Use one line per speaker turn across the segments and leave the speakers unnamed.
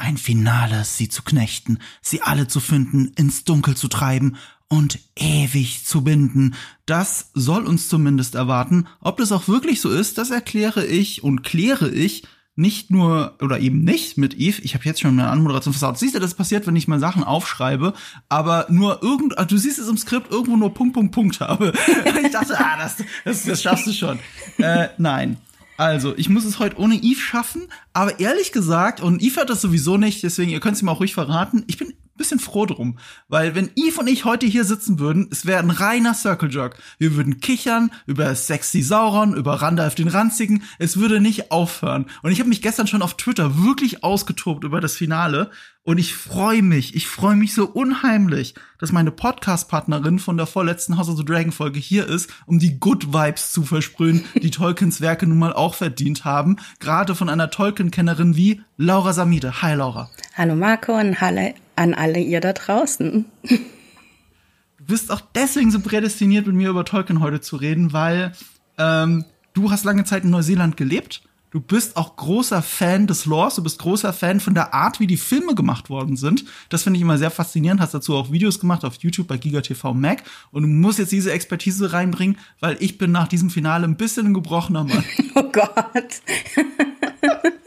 ein Finales, sie zu knechten, sie alle zu finden, ins Dunkel zu treiben und ewig zu binden. Das soll uns zumindest erwarten. Ob das auch wirklich so ist, das erkläre ich und kläre ich nicht nur oder eben nicht mit Eve. Ich habe jetzt schon eine Anmoderation versaut. Siehst du, das passiert, wenn ich mal Sachen aufschreibe, aber nur irgend, du siehst es im Skript irgendwo nur Punkt, Punkt, Punkt habe. ich dachte, ah, das, das, das schaffst du schon. äh, nein. Also, ich muss es heute ohne Eve schaffen, aber ehrlich gesagt, und Eve hat das sowieso nicht, deswegen, ihr könnt es mir auch ruhig verraten, ich bin bisschen froh drum. Weil wenn Eve und ich heute hier sitzen würden, es wäre ein reiner Circle Jerk. Wir würden kichern über Sexy Sauron, über Randalf den Ranzigen. Es würde nicht aufhören. Und ich habe mich gestern schon auf Twitter wirklich ausgetobt über das Finale. Und ich freue mich, ich freue mich so unheimlich, dass meine Podcast-Partnerin von der vorletzten House of the Dragon Folge hier ist, um die Good Vibes zu versprühen, die Tolkiens Werke nun mal auch verdient haben. Gerade von einer Tolkien-Kennerin wie Laura Samide. Hi Laura.
Hallo Marco und hallo an alle ihr da draußen.
Du bist auch deswegen so prädestiniert, mit mir über Tolkien heute zu reden, weil ähm, du hast lange Zeit in Neuseeland gelebt. Du bist auch großer Fan des Lores, du bist großer Fan von der Art, wie die Filme gemacht worden sind. Das finde ich immer sehr faszinierend. Hast dazu auch Videos gemacht auf YouTube bei GigaTV Mac. Und du musst jetzt diese Expertise reinbringen, weil ich bin nach diesem Finale ein bisschen ein gebrochener Mann.
Oh Gott.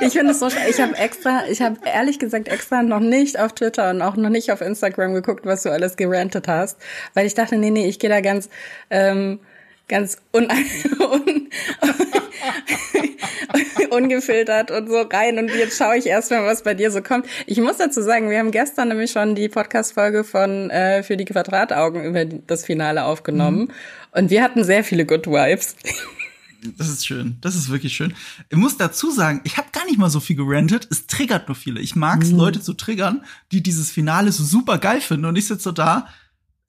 ich finde es so Ich habe extra, ich habe ehrlich gesagt extra noch nicht auf Twitter und auch noch nicht auf Instagram geguckt, was du alles gerantet hast, weil ich dachte, nee, nee, ich gehe da ganz, ähm, ganz un, un ungefiltert und so rein und jetzt schaue ich erstmal, was bei dir so kommt. Ich muss dazu sagen, wir haben gestern nämlich schon die Podcast-Folge von äh, für die Quadrataugen über das Finale aufgenommen mhm. und wir hatten sehr viele Good Vibes.
Das ist schön. Das ist wirklich schön. Ich muss dazu sagen, ich habe gar nicht mal so viel gerantet. Es triggert nur viele. Ich mag es, mhm. Leute zu triggern, die dieses Finale so super geil finden. Und ich sitze so da.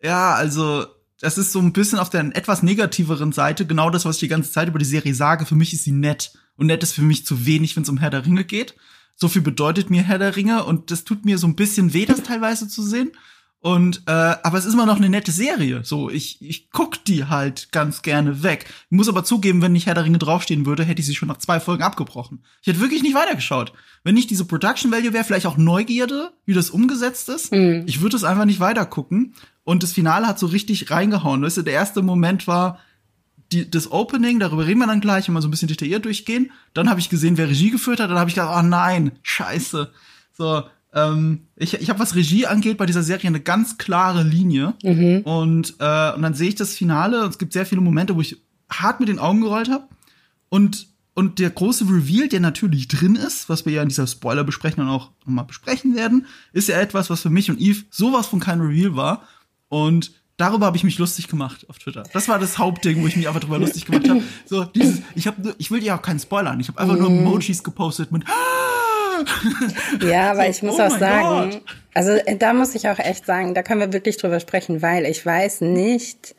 Ja, also, das ist so ein bisschen auf der etwas negativeren Seite. Genau das, was ich die ganze Zeit über die Serie sage. Für mich ist sie nett. Und nett ist für mich zu wenig, wenn es um Herr der Ringe geht. So viel bedeutet mir Herr der Ringe. Und das tut mir so ein bisschen weh, das teilweise zu sehen. Und äh, aber es ist immer noch eine nette Serie. So, ich ich guck die halt ganz gerne weg. Ich muss aber zugeben, wenn nicht Herr der Ringe draufstehen würde, hätte ich sie schon nach zwei Folgen abgebrochen. Ich hätte wirklich nicht weitergeschaut. Wenn nicht diese Production Value wäre, vielleicht auch Neugierde, wie das umgesetzt ist. Mhm. Ich würde es einfach nicht weitergucken. Und das Finale hat so richtig reingehauen. Weißt du, der erste Moment war die, das Opening, darüber reden wir dann gleich, wenn wir so ein bisschen detailliert durchgehen. Dann habe ich gesehen, wer Regie geführt hat. Dann habe ich gedacht, oh nein, scheiße. So, ähm, ich ich habe, was Regie angeht, bei dieser Serie eine ganz klare Linie. Mhm. Und, äh, und dann sehe ich das Finale und es gibt sehr viele Momente, wo ich hart mit den Augen gerollt habe. Und, und der große Reveal, der natürlich drin ist, was wir ja in dieser Spoiler-Besprechung auch nochmal besprechen werden, ist ja etwas, was für mich und Eve sowas von kein Reveal war. Und darüber habe ich mich lustig gemacht auf Twitter. Das war das Hauptding, wo ich mich einfach drüber lustig gemacht habe. So dieses, ich habe, ich will dir auch keinen spoilern. Ich habe einfach mhm. nur Emojis gepostet mit
Ja, aber so, ich muss oh auch sagen, God. also äh, da muss ich auch echt sagen, da können wir wirklich drüber sprechen, weil ich weiß nicht,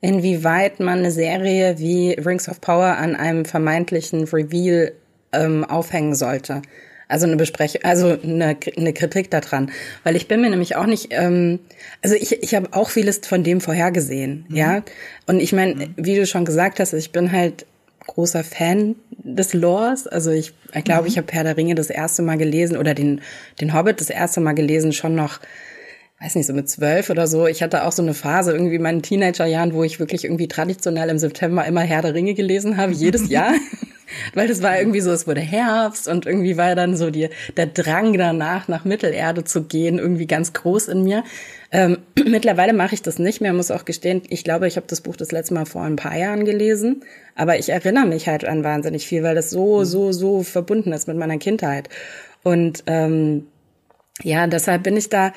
inwieweit man eine Serie wie Rings of Power an einem vermeintlichen Reveal ähm, aufhängen sollte. Also eine Besprechung, also eine, eine Kritik daran. Weil ich bin mir nämlich auch nicht, ähm, also ich, ich habe auch vieles von dem vorhergesehen, mhm. ja. Und ich meine, mhm. wie du schon gesagt hast, ich bin halt großer Fan des Lores. Also ich, ich glaube, mhm. ich habe Herr der Ringe das erste Mal gelesen oder den, den Hobbit das erste Mal gelesen, schon noch, weiß nicht, so mit zwölf oder so. Ich hatte auch so eine Phase irgendwie in meinen Teenagerjahren, wo ich wirklich irgendwie traditionell im September immer Herr der Ringe gelesen habe, jedes Jahr. Weil das war irgendwie so, es wurde Herbst und irgendwie war dann so die, der Drang danach, nach Mittelerde zu gehen, irgendwie ganz groß in mir. Ähm, mittlerweile mache ich das nicht mehr, muss auch gestehen. Ich glaube, ich habe das Buch das letzte Mal vor ein paar Jahren gelesen, aber ich erinnere mich halt an wahnsinnig viel, weil das so, mhm. so, so verbunden ist mit meiner Kindheit. Und ähm, ja, deshalb bin ich da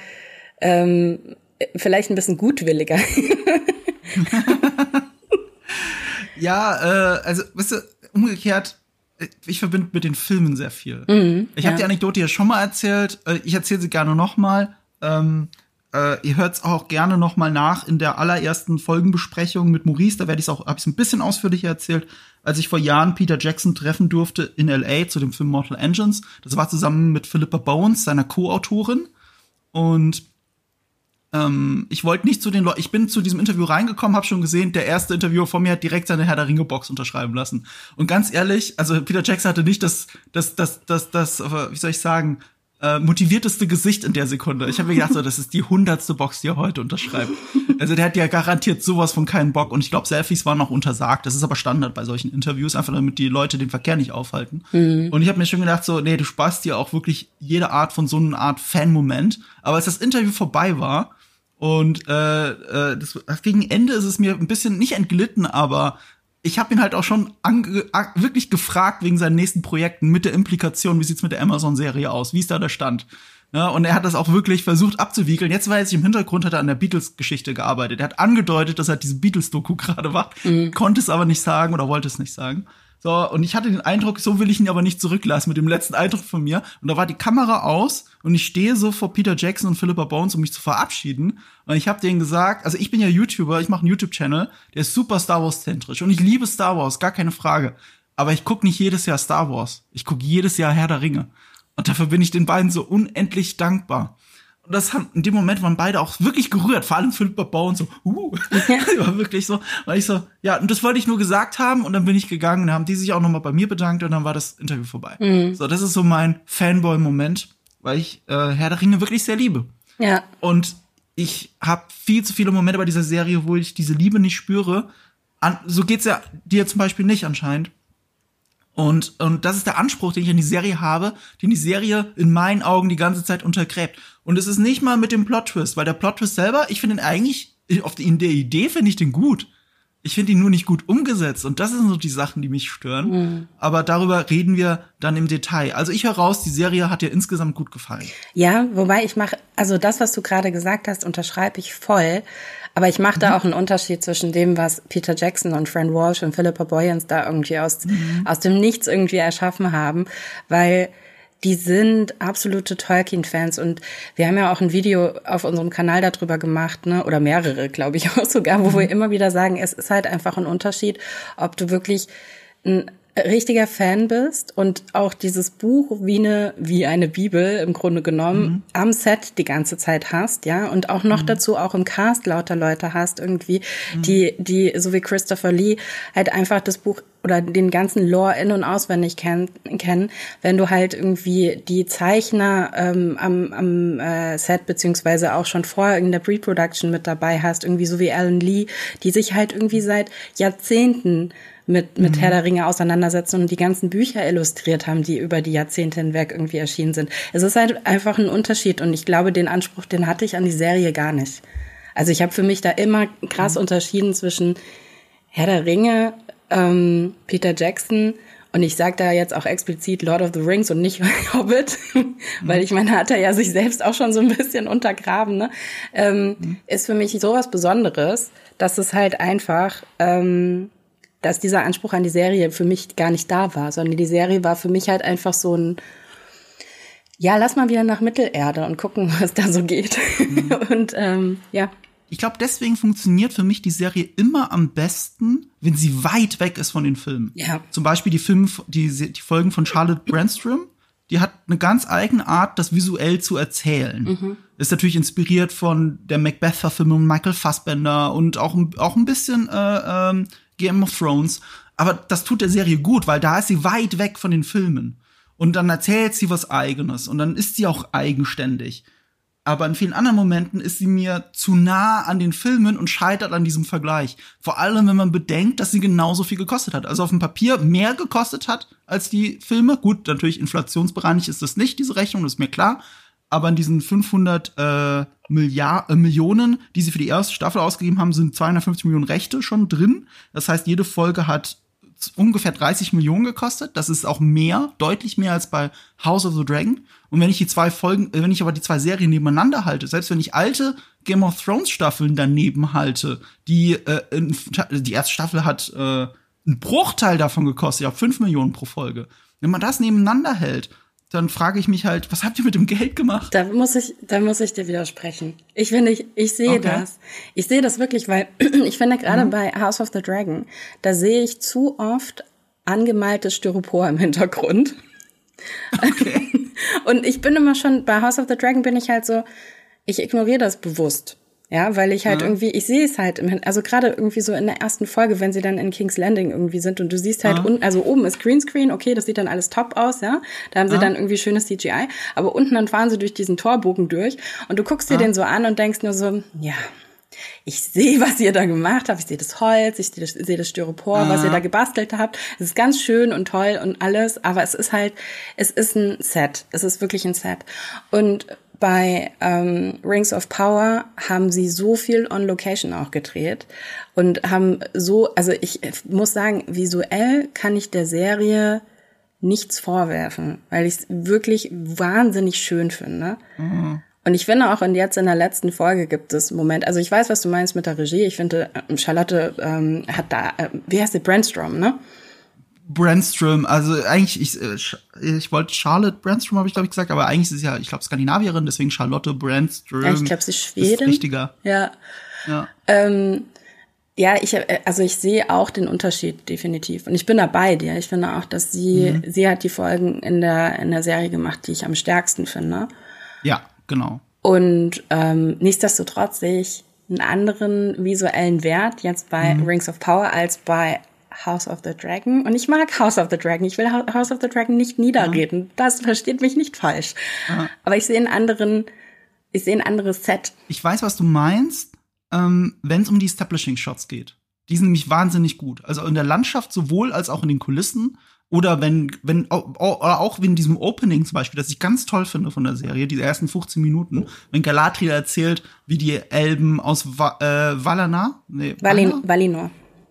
ähm, vielleicht ein bisschen gutwilliger.
ja, äh, also, weißt du, umgekehrt, ich verbinde mit den Filmen sehr viel. Mhm, ich habe ja. die Anekdote ja schon mal erzählt. Äh, ich erzähle sie gerne noch mal. Ähm, äh, ihr hört es auch gerne noch mal nach in der allerersten Folgenbesprechung mit Maurice. Da werde ich es auch, ein bisschen ausführlicher erzählt, als ich vor Jahren Peter Jackson treffen durfte in LA zu dem Film Mortal Engines. Das war zusammen mit Philippa Bones, seiner Co-Autorin. Und ähm, ich wollte nicht zu den Leuten, ich bin zu diesem Interview reingekommen, habe schon gesehen, der erste Interviewer von mir hat direkt seine Herr der Ringe Box unterschreiben lassen. Und ganz ehrlich, also Peter Jackson hatte nicht das, das, das, das, das, wie soll ich sagen, äh, motivierteste Gesicht in der Sekunde. Ich habe mir gedacht, so, das ist die hundertste Box, die er heute unterschreibt. Also der hat ja garantiert sowas von keinen Bock. Und ich glaube, Selfies waren noch untersagt. Das ist aber Standard bei solchen Interviews, einfach damit die Leute den Verkehr nicht aufhalten. Mhm. Und ich habe mir schon gedacht, so, nee, du sparst dir auch wirklich jede Art von so einer Art Fan-Moment. Aber als das Interview vorbei war, und äh, äh, das, gegen Ende ist es mir ein bisschen nicht entglitten, aber ich habe ihn halt auch schon wirklich gefragt wegen seinen nächsten Projekten mit der Implikation, wie sieht's mit der Amazon-Serie aus, wie ist da der Stand? Ja, und er hat das auch wirklich versucht abzuwiegeln. Jetzt weiß ich, im Hintergrund hat er an der Beatles-Geschichte gearbeitet. Er hat angedeutet, dass er diese Beatles-Doku gerade macht, mhm. konnte es aber nicht sagen oder wollte es nicht sagen. So, und ich hatte den Eindruck, so will ich ihn aber nicht zurücklassen mit dem letzten Eindruck von mir. Und da war die Kamera aus und ich stehe so vor Peter Jackson und Philippa Bones, um mich zu verabschieden. Und ich habe denen gesagt, also ich bin ja YouTuber, ich mache einen YouTube-Channel, der ist super Star Wars-zentrisch. Und ich liebe Star Wars, gar keine Frage. Aber ich gucke nicht jedes Jahr Star Wars. Ich gucke jedes Jahr Herr der Ringe. Und dafür bin ich den beiden so unendlich dankbar. Und das haben in dem Moment waren beide auch wirklich gerührt, vor allem Philipp Bau und so, uh, ja. war wirklich so, weil ich so, ja, und das wollte ich nur gesagt haben und dann bin ich gegangen und haben die sich auch nochmal bei mir bedankt und dann war das Interview vorbei. Mhm. So, das ist so mein Fanboy-Moment, weil ich äh, Herr der Ringe wirklich sehr liebe.
Ja.
Und ich habe viel zu viele Momente bei dieser Serie, wo ich diese Liebe nicht spüre. An, so geht's ja dir zum Beispiel nicht anscheinend. Und, und das ist der Anspruch, den ich an die Serie habe, den die Serie in meinen Augen die ganze Zeit untergräbt. Und es ist nicht mal mit dem Plot-Twist, weil der Plot-Twist selber, ich finde ihn eigentlich, auf die, in der Idee finde ich den gut. Ich finde ihn nur nicht gut umgesetzt. Und das sind so die Sachen, die mich stören. Mhm. Aber darüber reden wir dann im Detail. Also ich höre raus, die Serie hat dir insgesamt gut gefallen.
Ja, wobei ich mache, also das, was du gerade gesagt hast, unterschreibe ich voll. Aber ich mache da mhm. auch einen Unterschied zwischen dem, was Peter Jackson und Fran Walsh und Philippa Boyens da irgendwie aus, mhm. aus dem Nichts irgendwie erschaffen haben, weil die sind absolute Tolkien-Fans und wir haben ja auch ein Video auf unserem Kanal darüber gemacht, ne, oder mehrere, glaube ich auch sogar, wo mhm. wir immer wieder sagen, es ist halt einfach ein Unterschied, ob du wirklich ein richtiger Fan bist und auch dieses Buch wie eine, wie eine Bibel im Grunde genommen mhm. am Set die ganze Zeit hast, ja, und auch noch mhm. dazu auch im Cast lauter Leute hast irgendwie, mhm. die, die, so wie Christopher Lee, halt einfach das Buch oder den ganzen Lore in- und auswendig kennen, kennen, wenn du halt irgendwie die Zeichner ähm, am, am äh, Set beziehungsweise auch schon vorher in der Pre-Production mit dabei hast, irgendwie so wie Alan Lee, die sich halt irgendwie seit Jahrzehnten mit, mit mhm. Herr der Ringe auseinandersetzen und die ganzen Bücher illustriert haben, die über die Jahrzehnte hinweg irgendwie erschienen sind. Es ist halt einfach ein Unterschied und ich glaube, den Anspruch, den hatte ich an die Serie gar nicht. Also ich habe für mich da immer krass mhm. unterschieden zwischen Herr der Ringe, ähm, Peter Jackson und ich sage da jetzt auch explizit Lord of the Rings und nicht Hobbit, weil ich meine, hat er ja sich selbst auch schon so ein bisschen untergraben, ne? Ähm, mhm. Ist für mich sowas Besonderes, dass es halt einfach ähm, dass dieser Anspruch an die Serie für mich gar nicht da war, sondern die Serie war für mich halt einfach so ein, ja, lass mal wieder nach Mittelerde und gucken, was da so geht. Mhm. und ähm, ja.
Ich glaube, deswegen funktioniert für mich die Serie immer am besten, wenn sie weit weg ist von den Filmen.
Ja.
Zum Beispiel die Filme, die, die Folgen von Charlotte Brandstrom. Die hat eine ganz eigene Art, das visuell zu erzählen. Mhm. Ist natürlich inspiriert von der Macbeth-Verfilmung Michael Fassbender und auch, auch ein bisschen äh, ähm, Game of Thrones. Aber das tut der Serie gut, weil da ist sie weit weg von den Filmen. Und dann erzählt sie was Eigenes und dann ist sie auch eigenständig. Aber in vielen anderen Momenten ist sie mir zu nah an den Filmen und scheitert an diesem Vergleich. Vor allem, wenn man bedenkt, dass sie genauso viel gekostet hat. Also auf dem Papier mehr gekostet hat als die Filme. Gut, natürlich inflationsbereinigt ist das nicht, diese Rechnung, das ist mir klar aber in diesen 500 äh, Milliard, äh, Millionen, die sie für die erste Staffel ausgegeben haben, sind 250 Millionen Rechte schon drin. Das heißt, jede Folge hat ungefähr 30 Millionen gekostet. Das ist auch mehr, deutlich mehr als bei House of the Dragon. Und wenn ich die zwei Folgen, äh, wenn ich aber die zwei Serien nebeneinander halte, selbst wenn ich alte Game of Thrones Staffeln daneben halte, die äh, in, die erste Staffel hat äh, einen Bruchteil davon gekostet, ja, 5 Millionen pro Folge. Wenn man das nebeneinander hält dann frage ich mich halt, was habt ihr mit dem Geld gemacht?
Da muss ich, da muss ich dir widersprechen. Ich finde, ich, ich sehe okay. das. Ich sehe das wirklich, weil ich finde gerade mhm. bei House of the Dragon, da sehe ich zu oft angemaltes Styropor im Hintergrund. Okay. Und ich bin immer schon, bei House of the Dragon bin ich halt so, ich ignoriere das bewusst. Ja, weil ich halt ja. irgendwie, ich sehe es halt, also gerade irgendwie so in der ersten Folge, wenn sie dann in King's Landing irgendwie sind und du siehst halt, ja. unten, also oben ist Greenscreen, okay, das sieht dann alles top aus, ja, da haben sie ja. dann irgendwie schönes CGI, aber unten dann fahren sie durch diesen Torbogen durch und du guckst dir den so an und denkst nur so, ja, ich sehe, was ihr da gemacht habt, ich sehe das Holz, ich sehe das, Styropor, was ihr da gebastelt habt, es ist ganz schön und toll und alles, aber es ist halt, es ist ein Set, es ist wirklich ein Set. Und bei ähm, Rings of Power haben sie so viel on Location auch gedreht und haben so, also ich muss sagen, visuell kann ich der Serie nichts vorwerfen, weil ich es wirklich wahnsinnig schön finde. Mhm. Und ich finde auch, und jetzt in der letzten Folge gibt es Moment, also ich weiß, was du meinst mit der Regie. Ich finde, äh, Charlotte ähm, hat da, äh, wie heißt sie, Brandstrom, ne?
Brandstrom, also eigentlich, ich, äh, ich wollte Charlotte Brandstrom, habe ich glaube ich gesagt, aber eigentlich ist es ja, ich glaube, Skandinavierin, deswegen Charlotte Brandstrom. Ja,
ich glaube, sie ist Schwedin. Ist
richtiger.
Ja. Ja. Ähm, ja, ich, äh, also ich sehe auch den Unterschied definitiv. Und ich bin dabei dir. Ich finde auch, dass sie, mhm. sie hat die Folgen in der, in der Serie gemacht, die ich am stärksten finde.
Ja, genau.
Und ähm, nichtsdestotrotz sehe ich einen anderen visuellen Wert jetzt bei mhm. Rings of Power als bei House of the Dragon. Und ich mag House of the Dragon. Ich will House of the Dragon nicht niederreden. Ja. Das versteht mich nicht falsch. Ja. Aber ich sehe einen anderen, ich sehe ein anderes Set.
Ich weiß, was du meinst, ähm, wenn es um die Establishing Shots geht. Die sind nämlich wahnsinnig gut. Also in der Landschaft sowohl als auch in den Kulissen. Oder wenn, wenn, oder auch in diesem Opening zum Beispiel, das ich ganz toll finde von der Serie, die ersten 15 Minuten, wenn Galadriel erzählt, wie die Elben aus Va äh, Valana,
nee, Valin Valinor.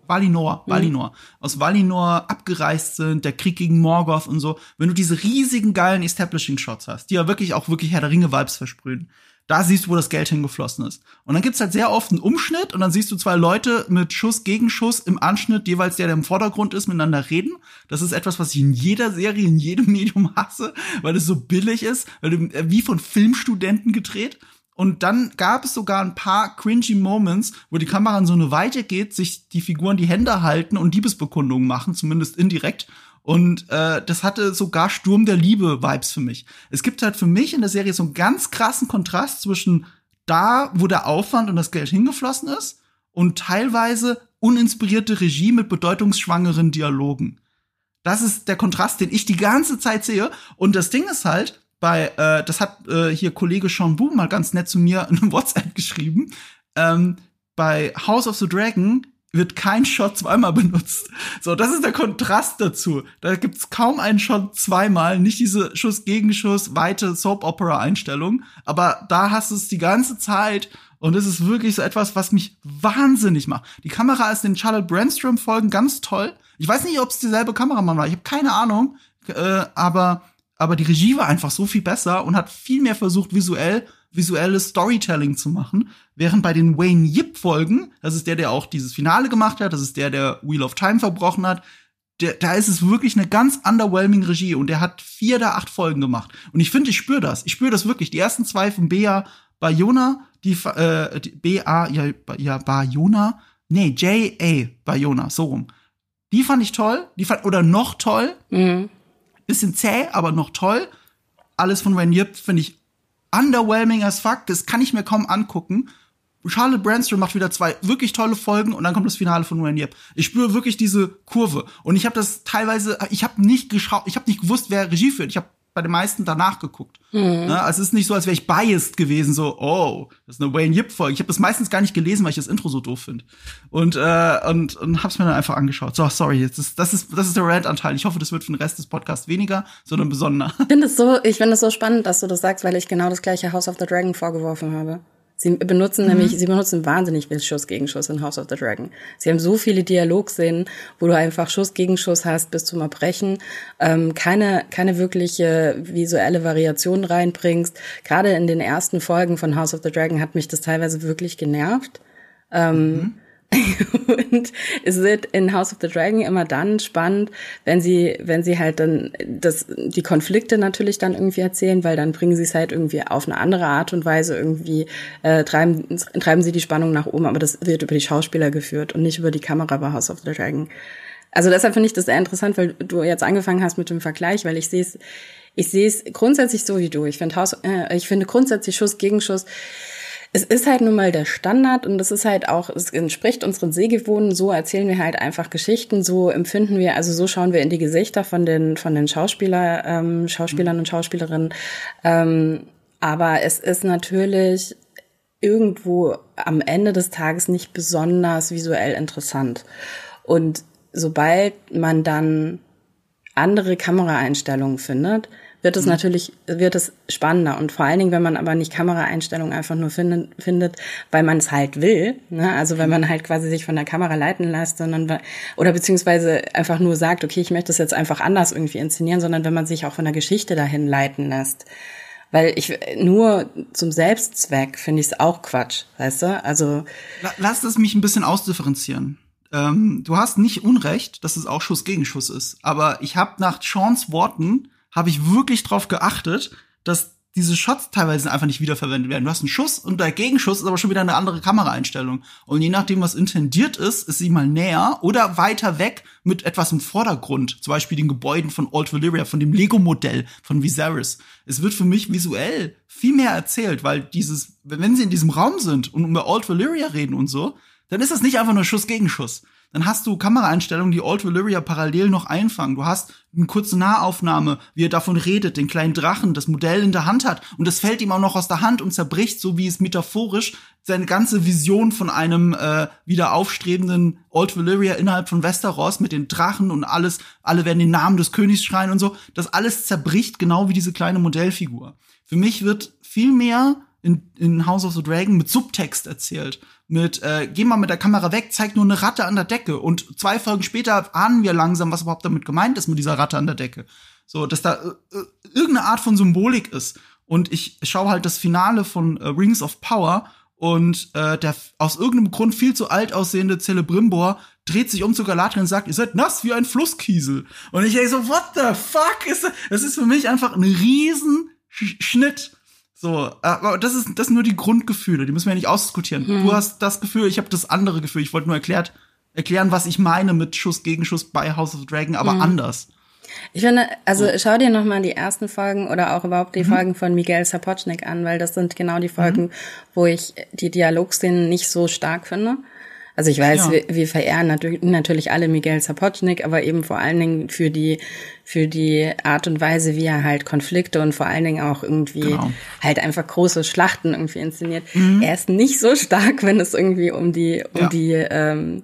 Valinor, mhm. Valinor, aus Valinor abgereist sind, der Krieg gegen Morgoth und so, wenn du diese riesigen geilen Establishing Shots hast, die ja wirklich auch wirklich Herr der Ringe Vibes versprühen, da siehst du, wo das Geld hingeflossen ist. Und dann gibt's halt sehr oft einen Umschnitt und dann siehst du zwei Leute mit Schuss gegen Schuss im Anschnitt, jeweils der, der im Vordergrund ist, miteinander reden. Das ist etwas, was ich in jeder Serie, in jedem Medium hasse, weil es so billig ist, weil du, äh, wie von Filmstudenten gedreht. Und dann gab es sogar ein paar cringy Moments, wo die Kamera in so eine Weite geht, sich die Figuren die Hände halten und Liebesbekundungen machen, zumindest indirekt. Und äh, das hatte sogar Sturm der Liebe-Vibes für mich. Es gibt halt für mich in der Serie so einen ganz krassen Kontrast zwischen da, wo der Aufwand und das Geld hingeflossen ist, und teilweise uninspirierte Regie mit bedeutungsschwangeren Dialogen. Das ist der Kontrast, den ich die ganze Zeit sehe. Und das Ding ist halt, bei, äh, das hat äh, hier Kollege Sean Boom mal ganz nett zu mir in WhatsApp geschrieben. Ähm, bei House of the Dragon wird kein Shot zweimal benutzt. So, das ist der Kontrast dazu. Da gibt's kaum einen Shot zweimal, nicht diese Schuss-Gegenschuss, weite Soap-Opera-Einstellung, aber da hast du es die ganze Zeit und es ist wirklich so etwas, was mich wahnsinnig macht. Die Kamera ist in Charlotte Brandstrom-Folgen ganz toll. Ich weiß nicht, ob es dieselbe Kameramann war, ich habe keine Ahnung, äh, aber aber die Regie war einfach so viel besser und hat viel mehr versucht, visuell visuelles Storytelling zu machen. Während bei den Wayne Yip Folgen, das ist der, der auch dieses Finale gemacht hat, das ist der, der Wheel of Time verbrochen hat, der, da ist es wirklich eine ganz underwhelming Regie und der hat vier der acht Folgen gemacht. Und ich finde, ich spüre das. Ich spüre das wirklich. Die ersten zwei von Bea Bayona, die, äh, die B.A. ja, ja, Bayona, nee, J.A. Bayona, so rum. Die fand ich toll, die fand, oder noch toll. Mhm. Bisschen zäh, aber noch toll. Alles von Wayne Yip finde ich underwhelming as fuck. Das kann ich mir kaum angucken. Charlotte Brandstrom macht wieder zwei wirklich tolle Folgen und dann kommt das Finale von Wayne Yip. Ich spüre wirklich diese Kurve und ich habe das teilweise, ich habe nicht geschaut, ich habe nicht gewusst, wer Regie führt. Ich habe bei den meisten danach geguckt. Mhm. Ne? Also es ist nicht so, als wäre ich biased gewesen, so, oh, das ist eine Wayne Yip-Folge. Ich habe das meistens gar nicht gelesen, weil ich das Intro so doof finde. Und, äh, und, und hab's mir dann einfach angeschaut. So, sorry, jetzt ist, das ist, das ist der Rant-Anteil. Ich hoffe, das wird für den Rest des Podcasts weniger, sondern besonderer.
Ich finde es so, ich finde es so spannend, dass du das sagst, weil ich genau das gleiche House of the Dragon vorgeworfen habe. Sie benutzen mhm. nämlich, sie benutzen wahnsinnig viel Schuss gegen Schuss in House of the Dragon. Sie haben so viele Dialogszenen, wo du einfach Schuss gegen Schuss hast bis zum Erbrechen, ähm, keine, keine wirkliche visuelle Variation reinbringst. Gerade in den ersten Folgen von House of the Dragon hat mich das teilweise wirklich genervt. Ähm, mhm. und es wird in House of the Dragon immer dann spannend, wenn sie, wenn sie halt dann das, die Konflikte natürlich dann irgendwie erzählen, weil dann bringen sie es halt irgendwie auf eine andere Art und Weise irgendwie, äh, treiben, treiben sie die Spannung nach oben, aber das wird über die Schauspieler geführt und nicht über die Kamera bei House of the Dragon. Also deshalb finde ich das sehr interessant, weil du jetzt angefangen hast mit dem Vergleich, weil ich sehe es, ich sehe es grundsätzlich so wie du. Ich finde Haus, äh, ich finde grundsätzlich Schuss gegen Schuss es ist halt nun mal der Standard und es ist halt auch, es entspricht unseren Sehgewohnen, so erzählen wir halt einfach Geschichten, so empfinden wir, also so schauen wir in die Gesichter von den, von den Schauspieler, ähm, Schauspielern und Schauspielerinnen. Ähm, aber es ist natürlich irgendwo am Ende des Tages nicht besonders visuell interessant. Und sobald man dann andere Kameraeinstellungen findet, wird es mhm. natürlich, wird es spannender. Und vor allen Dingen, wenn man aber nicht Kameraeinstellungen einfach nur findet, findet weil man es halt will, ne? also wenn man halt quasi sich von der Kamera leiten lässt, sondern, oder beziehungsweise einfach nur sagt, okay, ich möchte das jetzt einfach anders irgendwie inszenieren, sondern wenn man sich auch von der Geschichte dahin leiten lässt. Weil ich nur zum Selbstzweck finde ich es auch Quatsch, weißt du? Also.
Lass es mich ein bisschen ausdifferenzieren. Ähm, du hast nicht Unrecht, dass es auch Schuss gegen Schuss ist. Aber ich habe nach Sean's Worten habe ich wirklich drauf geachtet, dass diese Shots teilweise einfach nicht wiederverwendet werden. Du hast einen Schuss und der Gegenschuss ist aber schon wieder eine andere Kameraeinstellung. Und je nachdem, was intendiert ist, ist sie mal näher oder weiter weg mit etwas im Vordergrund. Zum Beispiel den Gebäuden von Old Valyria, von dem Lego-Modell von Viserys. Es wird für mich visuell viel mehr erzählt, weil dieses, wenn sie in diesem Raum sind und über Old Valyria reden und so, dann ist das nicht einfach nur Schuss gegen Schuss dann hast du Kameraeinstellungen, die Old Valyria parallel noch einfangen. Du hast eine kurze Nahaufnahme, wie er davon redet, den kleinen Drachen, das Modell in der Hand hat und das fällt ihm auch noch aus der Hand und zerbricht, so wie es metaphorisch seine ganze Vision von einem äh, wieder aufstrebenden Old Valyria innerhalb von Westeros mit den Drachen und alles, alle werden den Namen des Königs schreien und so, das alles zerbricht genau wie diese kleine Modellfigur. Für mich wird viel mehr in, in House of the Dragon mit Subtext erzählt mit, äh, geh mal mit der Kamera weg, zeig nur eine Ratte an der Decke. Und zwei Folgen später ahnen wir langsam, was überhaupt damit gemeint ist mit dieser Ratte an der Decke. So, dass da äh, äh irgendeine Art von Symbolik ist. Und ich schaue halt das Finale von äh, Rings of Power und äh, der aus irgendeinem Grund viel zu alt aussehende Celebrimbor dreht sich um zu Galadriel und sagt, ihr seid nass wie ein Flusskiesel. Und ich denke so, what the fuck ist das? Das ist für mich einfach ein riesen Schnitt so, aber das ist das sind nur die Grundgefühle, die müssen wir ja nicht ausdiskutieren. Hm. Du hast das Gefühl, ich habe das andere Gefühl. Ich wollte nur erklärt erklären, was ich meine mit Schuss gegen Schuss bei House of Dragon, aber hm. anders.
Ich finde, also so. schau dir noch mal die ersten Folgen oder auch überhaupt die mhm. Folgen von Miguel Sapochnik an, weil das sind genau die Folgen, mhm. wo ich die Dialogszenen nicht so stark finde. Also ich weiß, ja. wir, wir, verehren natürlich, natürlich alle Miguel Sapochnik, aber eben vor allen Dingen für die für die Art und Weise, wie er halt Konflikte und vor allen Dingen auch irgendwie genau. halt einfach große Schlachten irgendwie inszeniert. Mhm. Er ist nicht so stark, wenn es irgendwie um die um ja. die ähm,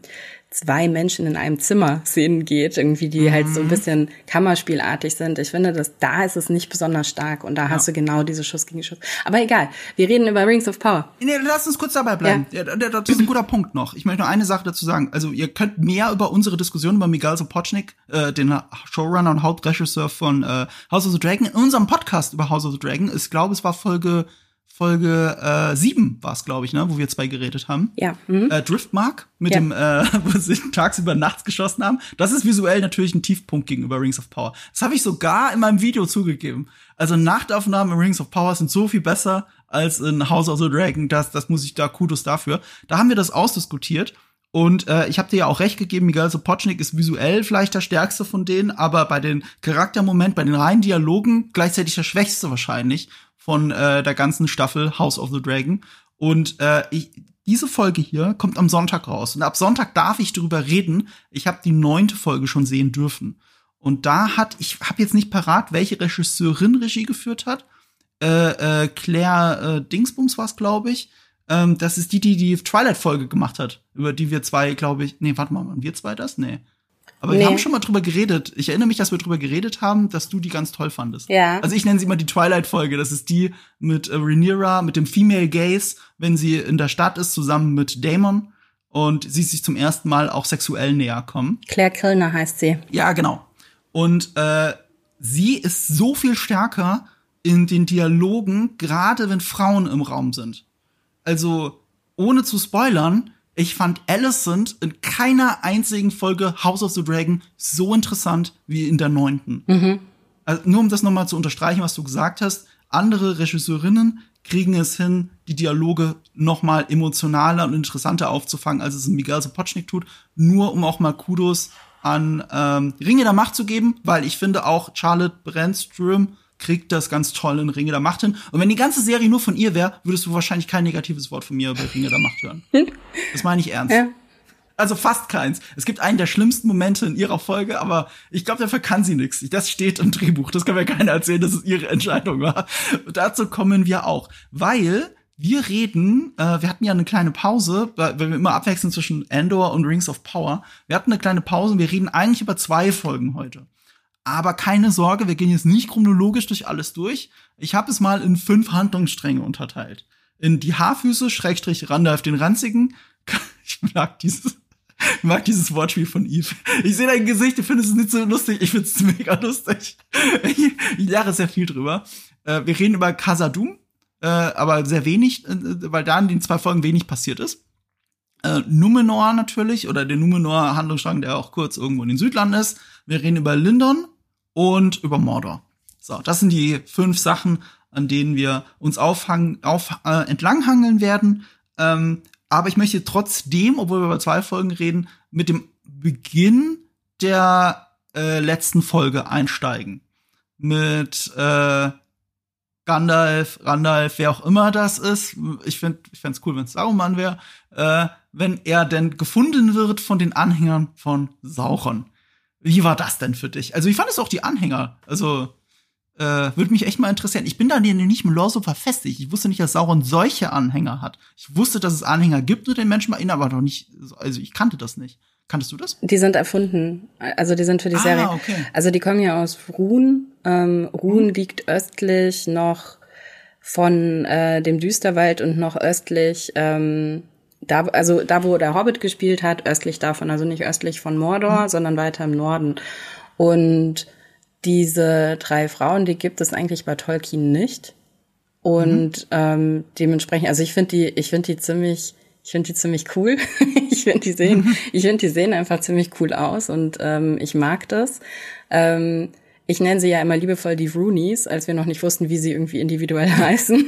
zwei Menschen in einem Zimmer Szenen geht, irgendwie, die mhm. halt so ein mhm. bisschen Kammerspielartig sind. Ich finde, dass da ist es nicht besonders stark und da ja. hast du genau diese Schuss gegen Schuss. Aber egal, wir reden über Rings of Power.
Nee, lass uns kurz dabei bleiben. Ja. Ja, das ist ein guter Punkt noch. Ich möchte nur eine Sache dazu sagen. Also ihr könnt mehr über unsere Diskussion über Miguel Sapochnik, äh, den Showrunner und Hauptregisseur von äh, House of the Dragon, in unserem Podcast über House of the Dragon. Ich glaube, es war Folge Folge äh, 7 war es, glaube ich, ne, wo wir zwei geredet haben.
Ja.
Mhm. Äh, Driftmark mit ja. dem, äh, wo sie tagsüber nachts geschossen haben. Das ist visuell natürlich ein Tiefpunkt gegenüber Rings of Power. Das habe ich sogar in meinem Video zugegeben. Also Nachtaufnahmen in Rings of Power sind so viel besser als in House of the Dragon. Das, das muss ich da Kudos dafür. Da haben wir das ausdiskutiert. Und äh, ich habe dir ja auch recht gegeben, Miguel Sapochnik ist visuell vielleicht der stärkste von denen, aber bei den Charaktermomenten, bei den reinen Dialogen gleichzeitig der schwächste wahrscheinlich von äh, der ganzen Staffel House of the Dragon. Und äh, ich, diese Folge hier kommt am Sonntag raus. Und ab Sonntag darf ich darüber reden. Ich habe die neunte Folge schon sehen dürfen. Und da hat, ich habe jetzt nicht parat, welche Regisseurin Regie geführt hat. Äh, äh, Claire äh, Dingsbums war es, glaube ich. Ähm, das ist die, die die Twilight-Folge gemacht hat, über die wir zwei, glaube ich. Nee, warte mal, waren wir zwei das? Nee. Aber nee. wir haben schon mal drüber geredet. Ich erinnere mich, dass wir drüber geredet haben, dass du die ganz toll fandest.
Ja.
Also ich nenne sie immer die Twilight-Folge. Das ist die mit äh, Rhaenyra, mit dem Female Gaze, wenn sie in der Stadt ist, zusammen mit Damon. Und sie sich zum ersten Mal auch sexuell näher kommen.
Claire Kilner heißt sie.
Ja, genau. Und äh, sie ist so viel stärker in den Dialogen, gerade wenn Frauen im Raum sind. Also, ohne zu spoilern, ich fand Alicent in keiner einzigen Folge House of the Dragon so interessant wie in der neunten. Mhm. Also nur um das nochmal zu unterstreichen, was du gesagt hast, andere Regisseurinnen kriegen es hin, die Dialoge nochmal emotionaler und interessanter aufzufangen, als es Miguel Sapochnik tut, nur um auch mal Kudos an ähm, Ringe der Macht zu geben, weil ich finde auch Charlotte Brandström kriegt das ganz toll in Ringe der Macht hin. Und wenn die ganze Serie nur von ihr wäre, würdest du wahrscheinlich kein negatives Wort von mir über Ringe der Macht hören. Das meine ich ernst. Ja. Also fast keins. Es gibt einen der schlimmsten Momente in ihrer Folge, aber ich glaube, dafür kann sie nichts. Das steht im Drehbuch. Das kann mir keiner erzählen, dass es ihre Entscheidung war. Und dazu kommen wir auch. Weil wir reden, äh, wir hatten ja eine kleine Pause, weil wir immer abwechseln zwischen Endor und Rings of Power. Wir hatten eine kleine Pause und wir reden eigentlich über zwei Folgen heute. Aber keine Sorge, wir gehen jetzt nicht chronologisch durch alles durch. Ich habe es mal in fünf Handlungsstränge unterteilt. In die Haarfüße, Schrägstrich Randalf den Ranzigen. Ich mag dieses, ich mag dieses Wortspiel von Eve. Ich sehe dein Gesicht, du findest es nicht so lustig. Ich finde es mega lustig. Ich, ich lache sehr viel drüber. Äh, wir reden über Casadum, äh, aber sehr wenig, äh, weil da in den zwei Folgen wenig passiert ist. Äh, Numenor natürlich, oder der Numenor-Handlungsstrang, der auch kurz irgendwo in den Südlanden ist. Wir reden über Lindon und über Mordor. So, das sind die fünf Sachen, an denen wir uns aufhang, auf, äh, entlanghangeln werden. Ähm, aber ich möchte trotzdem, obwohl wir über zwei Folgen reden, mit dem Beginn der äh, letzten Folge einsteigen. Mit äh, Gandalf, Randalf, wer auch immer das ist. Ich finde, ich fände cool, wenn es Sauron wäre, äh, wenn er denn gefunden wird von den Anhängern von Sauron. Wie war das denn für dich? Also, wie fandest du auch die Anhänger? Also, äh, würde mich echt mal interessieren. Ich bin da nicht im Lore so verfestigt. Ich wusste nicht, dass Sauron solche Anhänger hat. Ich wusste, dass es Anhänger gibt mit den Menschen bei ihnen, aber doch nicht, also ich kannte das nicht. Kanntest du das?
Die sind erfunden. Also die sind für die ah, Serie. Okay. Also die kommen ja aus Ruhn. Ähm, Ruhn hm. liegt östlich noch von äh, dem Düsterwald und noch östlich, ähm, da, also da, wo der Hobbit gespielt hat, östlich davon, also nicht östlich von Mordor, hm. sondern weiter im Norden. Und diese drei Frauen, die gibt es eigentlich bei Tolkien nicht. Und mhm. ähm, dementsprechend, also ich finde die, ich finde die ziemlich ich finde die ziemlich cool. ich finde die sehen, ich finde die sehen einfach ziemlich cool aus und ähm, ich mag das. Ähm, ich nenne sie ja immer liebevoll die Roonies, als wir noch nicht wussten, wie sie irgendwie individuell heißen.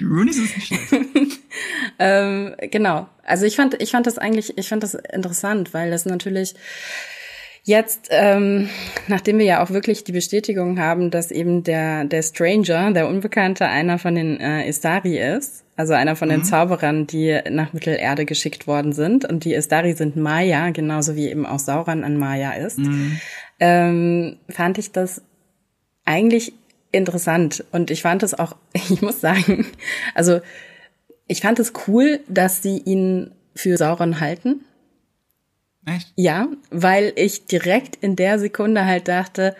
Die Roonies ist nicht schlecht.
ähm, genau. Also ich fand, ich fand das eigentlich, ich fand das interessant, weil das natürlich Jetzt, ähm, nachdem wir ja auch wirklich die Bestätigung haben, dass eben der, der Stranger, der Unbekannte, einer von den äh, Istari ist, also einer von den mhm. Zauberern, die nach Mittelerde geschickt worden sind. Und die Istari sind Maya, genauso wie eben auch Sauron ein Maya ist. Mhm. Ähm, fand ich das eigentlich interessant. Und ich fand es auch, ich muss sagen, also ich fand es cool, dass sie ihn für Sauron halten.
Echt?
Ja, weil ich direkt in der Sekunde halt dachte,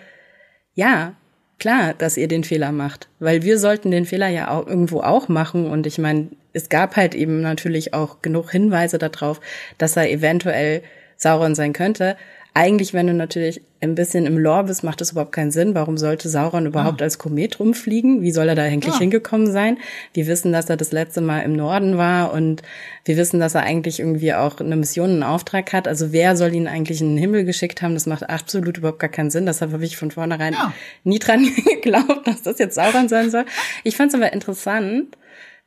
ja, klar, dass ihr den Fehler macht, weil wir sollten den Fehler ja auch irgendwo auch machen und ich meine, es gab halt eben natürlich auch genug Hinweise darauf, dass er eventuell Sauron sein könnte, eigentlich, wenn du natürlich ein bisschen im Lore bist, macht das überhaupt keinen Sinn. Warum sollte Sauron überhaupt ah. als Komet rumfliegen? Wie soll er da eigentlich ja. hingekommen sein? Wir wissen, dass er das letzte Mal im Norden war und wir wissen, dass er eigentlich irgendwie auch eine Mission, einen Auftrag hat. Also wer soll ihn eigentlich in den Himmel geschickt haben? Das macht absolut überhaupt gar keinen Sinn. Deshalb habe ich von vornherein ja. nie dran geglaubt, dass das jetzt Sauron sein soll. Ich fand es aber interessant,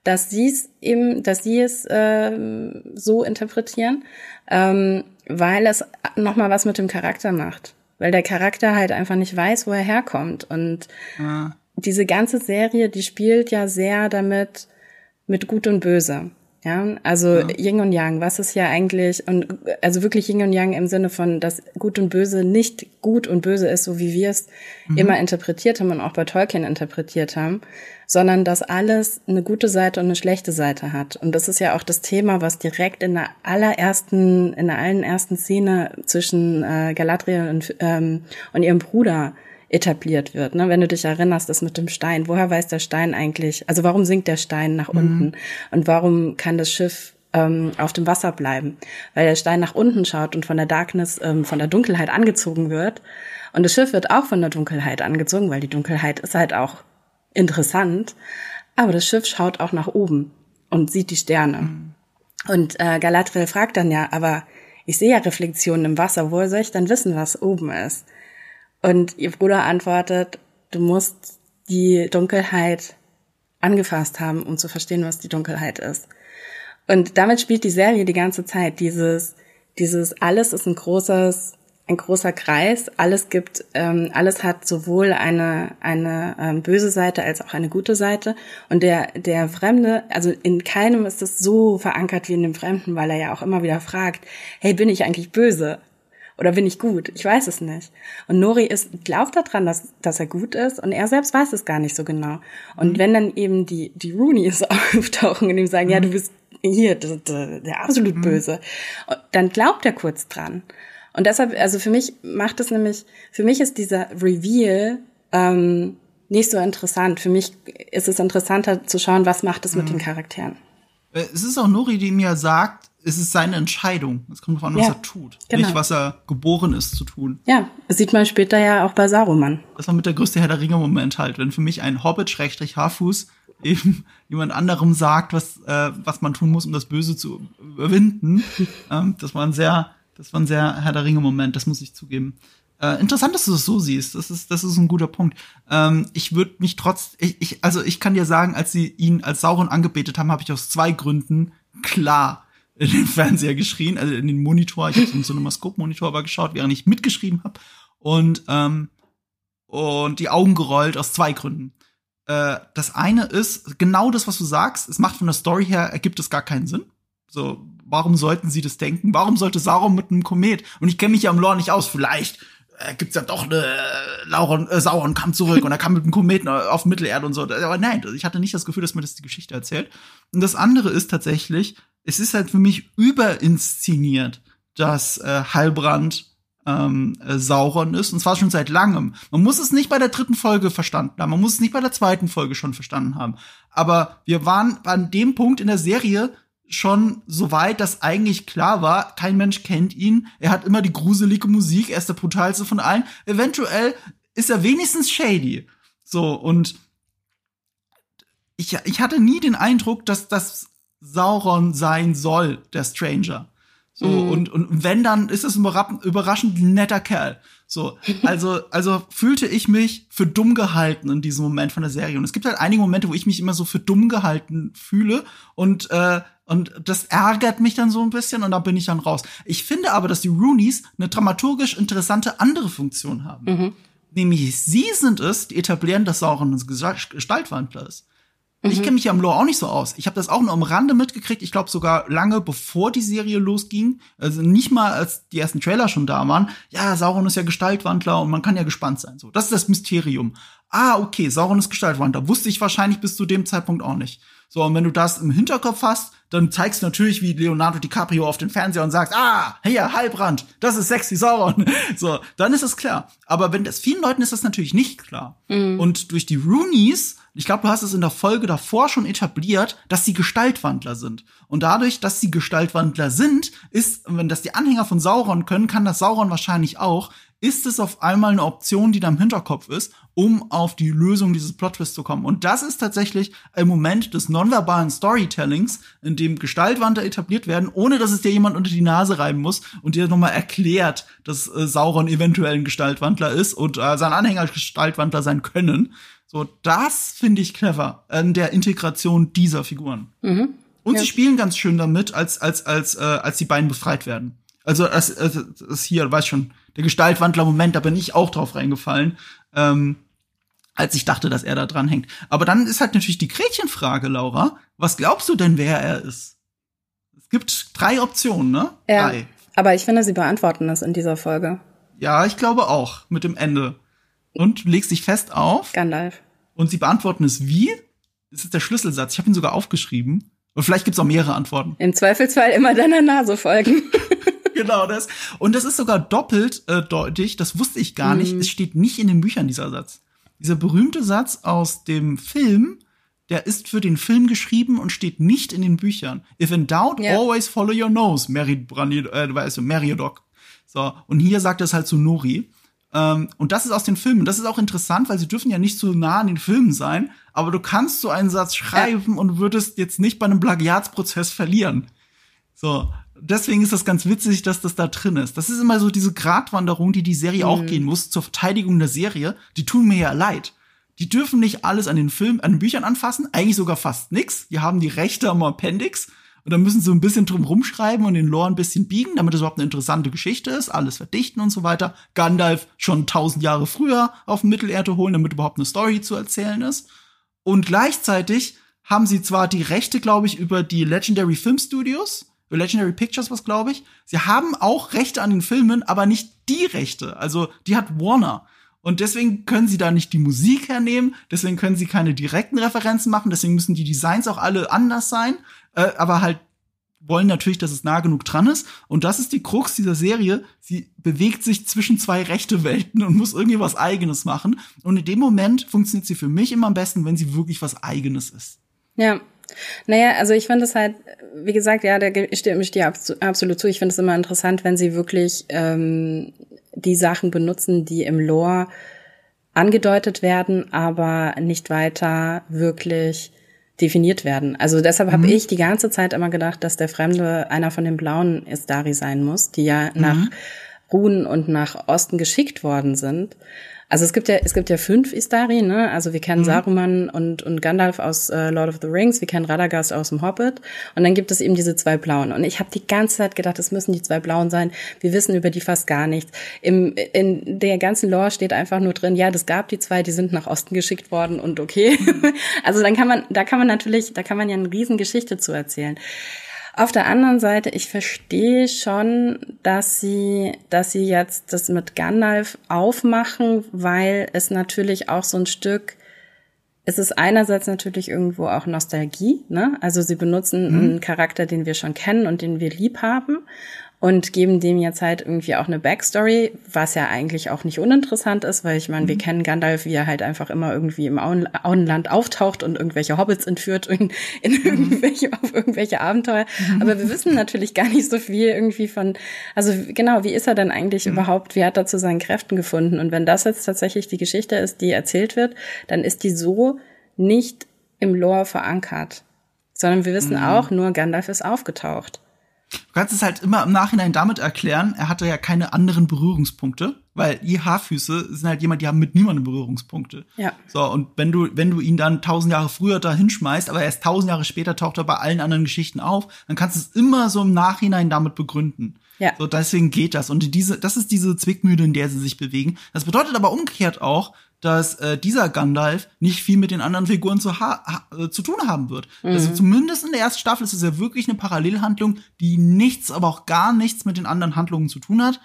dass sie es eben, dass sie es äh, so interpretieren. Ähm, weil es nochmal was mit dem Charakter macht. Weil der Charakter halt einfach nicht weiß, wo er herkommt. Und ah. diese ganze Serie, die spielt ja sehr damit, mit Gut und Böse. Ja, also ja. Yin und Yang, was ist ja eigentlich, und also wirklich Yin und Yang im Sinne von, dass Gut und Böse nicht gut und böse ist, so wie wir es mhm. immer interpretiert haben und auch bei Tolkien interpretiert haben, sondern dass alles eine gute Seite und eine schlechte Seite hat. Und das ist ja auch das Thema, was direkt in der allerersten, in der allerersten Szene zwischen äh, Galadriel und, ähm, und ihrem Bruder etabliert wird. Ne? Wenn du dich erinnerst, das mit dem Stein, woher weiß der Stein eigentlich, also warum sinkt der Stein nach mhm. unten und warum kann das Schiff ähm, auf dem Wasser bleiben? Weil der Stein nach unten schaut und von der Darkness, ähm, von der Dunkelheit angezogen wird. Und das Schiff wird auch von der Dunkelheit angezogen, weil die Dunkelheit ist halt auch interessant. Aber das Schiff schaut auch nach oben und sieht die Sterne. Mhm. Und äh, Galadriel fragt dann ja, aber ich sehe ja Reflexionen im Wasser, woher soll ich dann wissen, was oben ist? Und ihr Bruder antwortet, du musst die Dunkelheit angefasst haben, um zu verstehen, was die Dunkelheit ist. Und damit spielt die Serie die ganze Zeit dieses, dieses alles ist ein großes, ein großer Kreis. Alles gibt, ähm, alles hat sowohl eine eine ähm, böse Seite als auch eine gute Seite. Und der der Fremde, also in keinem ist es so verankert wie in dem Fremden, weil er ja auch immer wieder fragt: Hey, bin ich eigentlich böse? Oder bin ich gut? Ich weiß es nicht. Und Nori ist, glaubt daran, dass, dass er gut ist und er selbst weiß es gar nicht so genau. Und mhm. wenn dann eben die, die Roonies auftauchen und ihm sagen, mhm. ja, du bist hier, der, der, der absolut mhm. Böse, dann glaubt er kurz dran. Und deshalb, also für mich macht es nämlich, für mich ist dieser Reveal ähm, nicht so interessant. Für mich ist es interessanter zu schauen, was macht es mit den mhm. Charakteren.
Äh, es ist auch Nori, die mir sagt, es ist seine Entscheidung. Es kommt darauf an, was ja, er tut. Genau. Nicht, was er geboren ist zu tun.
Ja, das sieht man später ja auch bei Saruman.
Das war mit der größte Herr der Ringe-Moment halt. Wenn für mich ein Hobbit, Schrägstrich Haarfuß, eben jemand anderem sagt, was, äh, was man tun muss, um das Böse zu überwinden. ähm, das war ein sehr, das war ein sehr Herr der Ringe-Moment, das muss ich zugeben. Äh, interessant, dass du das so siehst. Das ist, das ist ein guter Punkt. Ähm, ich würde mich trotz, ich, ich, also ich kann dir sagen, als sie ihn als Sauron angebetet haben, habe ich aus zwei Gründen klar in den Fernseher geschrien, also in den Monitor. Ich habe so einen Cinemascope-Monitor aber geschaut, während ich mitgeschrieben habe. Und, ähm, und die Augen gerollt aus zwei Gründen. Äh, das eine ist, genau das, was du sagst, es macht von der Story her, ergibt es gar keinen Sinn. So, warum sollten sie das denken? Warum sollte Sauron mit einem Komet? Und ich kenne mich ja im Lore nicht aus, vielleicht äh, gibt's ja doch eine äh, äh, Sauron kam zurück und er kam mit einem Kometen auf Mittelerde und so. Aber nein, ich hatte nicht das Gefühl, dass mir das die Geschichte erzählt. Und das andere ist tatsächlich, es ist halt für mich überinszeniert, dass äh, Heilbrand ähm, äh, Sauron ist, und zwar schon seit langem. Man muss es nicht bei der dritten Folge verstanden haben, man muss es nicht bei der zweiten Folge schon verstanden haben. Aber wir waren an dem Punkt in der Serie schon so weit, dass eigentlich klar war, kein Mensch kennt ihn. Er hat immer die gruselige Musik, er ist der brutalste von allen. Eventuell ist er wenigstens shady. So, und ich, ich hatte nie den Eindruck, dass das Sauron sein soll, der Stranger. So, mhm. und, und wenn, dann ist es ein überraschend netter Kerl. So, also, also fühlte ich mich für dumm gehalten in diesem Moment von der Serie. Und es gibt halt einige Momente, wo ich mich immer so für dumm gehalten fühle und, äh, und das ärgert mich dann so ein bisschen und da bin ich dann raus. Ich finde aber, dass die Roonies eine dramaturgisch interessante andere Funktion haben. Mhm. Nämlich sie sind es, die etablieren, dass Sauron ein Gestaltwandler ist. Ich mhm. kenne mich ja im Lore auch nicht so aus. Ich habe das auch nur am Rande mitgekriegt. Ich glaube sogar lange bevor die Serie losging. Also nicht mal als die ersten Trailer schon da waren. Ja, Sauron ist ja Gestaltwandler und man kann ja gespannt sein. So, das ist das Mysterium. Ah, okay, Sauron ist Gestaltwandler. Wusste ich wahrscheinlich bis zu dem Zeitpunkt auch nicht. So, und wenn du das im Hinterkopf hast, dann zeigst du natürlich wie Leonardo DiCaprio auf den Fernseher und sagst, ah, hey, Heilbrand, das ist sexy Sauron. So, dann ist es klar. Aber wenn das vielen Leuten ist das natürlich nicht klar. Mhm. Und durch die Roonies ich glaube, du hast es in der Folge davor schon etabliert, dass sie Gestaltwandler sind. Und dadurch, dass sie Gestaltwandler sind, ist, wenn das die Anhänger von Sauron können, kann das Sauron wahrscheinlich auch, ist es auf einmal eine Option, die da im Hinterkopf ist, um auf die Lösung dieses Plot-Twists zu kommen. Und das ist tatsächlich ein Moment des nonverbalen Storytellings, in dem Gestaltwandler etabliert werden, ohne dass es dir jemand unter die Nase reiben muss und dir nochmal erklärt, dass äh, Sauron eventuell ein Gestaltwandler ist und äh, sein Anhänger Gestaltwandler sein können. So, das finde ich clever an der Integration dieser Figuren. Mhm. Und ja. sie spielen ganz schön damit, als als als äh, als die beiden befreit werden. Also das, das, das hier, weiß schon, der Gestaltwandler-Moment, da bin ich auch drauf reingefallen, ähm, als ich dachte, dass er da dran hängt. Aber dann ist halt natürlich die Gretchenfrage, Laura. Was glaubst du denn, wer er ist? Es gibt drei Optionen, ne?
Ja.
Drei.
Aber ich finde, sie beantworten das in dieser Folge.
Ja, ich glaube auch, mit dem Ende. Und legst dich fest auf.
Gandalf.
Und sie beantworten es wie? Das ist der Schlüsselsatz. Ich habe ihn sogar aufgeschrieben. Und vielleicht gibt's auch mehrere Antworten.
Im Zweifelsfall immer deiner Nase folgen.
genau das. Und das ist sogar doppelt äh, deutlich. Das wusste ich gar nicht. Mm. Es steht nicht in den Büchern, dieser Satz. Dieser berühmte Satz aus dem Film, der ist für den Film geschrieben und steht nicht in den Büchern. If in doubt, yeah. always follow your nose, Mary Brandy, äh, weißt du, Meriadoc. So, und hier sagt er es halt zu Nori. Ähm, und das ist aus den Filmen. Das ist auch interessant, weil sie dürfen ja nicht so nah an den Filmen sein, aber du kannst so einen Satz schreiben ja. und würdest jetzt nicht bei einem Plagiatsprozess verlieren. So, deswegen ist das ganz witzig, dass das da drin ist. Das ist immer so diese Gratwanderung, die die Serie mhm. auch gehen muss zur Verteidigung der Serie. Die tun mir ja leid. Die dürfen nicht alles an den Film, an den Büchern anfassen, eigentlich sogar fast nix. Die haben die Rechte am Appendix Und dann müssen sie ein bisschen drum rumschreiben und den Lore ein bisschen biegen, damit es überhaupt eine interessante Geschichte ist, alles verdichten und so weiter. Gandalf schon tausend Jahre früher auf Mittelerde holen, damit überhaupt eine Story zu erzählen ist. Und gleichzeitig haben sie zwar die Rechte, glaube ich, über die Legendary Film Studios, Legendary Pictures was, glaube ich. Sie haben auch Rechte an den Filmen, aber nicht die Rechte. Also die hat Warner. Und deswegen können sie da nicht die Musik hernehmen, deswegen können sie keine direkten Referenzen machen, deswegen müssen die Designs auch alle anders sein, äh, aber halt wollen natürlich, dass es nah genug dran ist. Und das ist die Krux dieser Serie. Sie bewegt sich zwischen zwei rechte Welten und muss irgendwie was Eigenes machen. Und in dem Moment funktioniert sie für mich immer am besten, wenn sie wirklich was Eigenes ist.
Ja. Naja, also ich finde es halt, wie gesagt, ja, da stimme ich dir absolut zu. Ich finde es immer interessant, wenn sie wirklich ähm, die Sachen benutzen, die im Lore angedeutet werden, aber nicht weiter wirklich definiert werden. Also deshalb mhm. habe ich die ganze Zeit immer gedacht, dass der Fremde einer von den blauen Istari sein muss, die ja mhm. nach Ruhen und nach Osten geschickt worden sind. Also es gibt ja, es gibt ja fünf Istari, ne? Also wir kennen mhm. Saruman und, und Gandalf aus äh, Lord of the Rings, wir kennen Radagast aus dem Hobbit und dann gibt es eben diese zwei Blauen. Und ich habe die ganze Zeit gedacht, es müssen die zwei Blauen sein. Wir wissen über die fast gar nichts. Im, in der ganzen Lore steht einfach nur drin, ja, das gab die zwei, die sind nach Osten geschickt worden und okay. also dann kann man, da kann man natürlich, da kann man ja eine Riesengeschichte zu erzählen. Auf der anderen Seite, ich verstehe schon, dass sie, dass sie jetzt das mit Gandalf aufmachen, weil es natürlich auch so ein Stück es ist einerseits natürlich irgendwo auch Nostalgie, ne? Also sie benutzen mhm. einen Charakter, den wir schon kennen und den wir lieb haben und geben dem jetzt halt irgendwie auch eine Backstory, was ja eigentlich auch nicht uninteressant ist, weil ich meine, mhm. wir kennen Gandalf, wie er halt einfach immer irgendwie im Auen Auenland auftaucht und irgendwelche Hobbits entführt in, in mhm. irgendwelche, auf irgendwelche Abenteuer. Mhm. Aber wir wissen natürlich gar nicht so viel irgendwie von, also genau, wie ist er denn eigentlich mhm. überhaupt, wie hat er zu seinen Kräften gefunden? Und wenn das jetzt tatsächlich die Geschichte ist, die erzählt wird, dann ist die so nicht im Lore verankert, sondern wir wissen auch, nur Gandalf ist aufgetaucht.
Du kannst es halt immer im Nachhinein damit erklären, er hatte ja keine anderen Berührungspunkte, weil die Haarfüße sind halt jemand, die haben mit niemandem Berührungspunkte.
Ja.
So, und wenn du, wenn du ihn dann tausend Jahre früher da hinschmeißt, aber erst tausend Jahre später taucht er bei allen anderen Geschichten auf, dann kannst du es immer so im Nachhinein damit begründen.
Ja.
So, deswegen geht das. Und diese, das ist diese Zwickmühle, in der sie sich bewegen. Das bedeutet aber umgekehrt auch, dass äh, dieser Gandalf nicht viel mit den anderen Figuren zu, ha ha zu tun haben wird. Mhm. Also zumindest in der ersten Staffel ist es ja wirklich eine Parallelhandlung, die nichts, aber auch gar nichts mit den anderen Handlungen zu tun hat.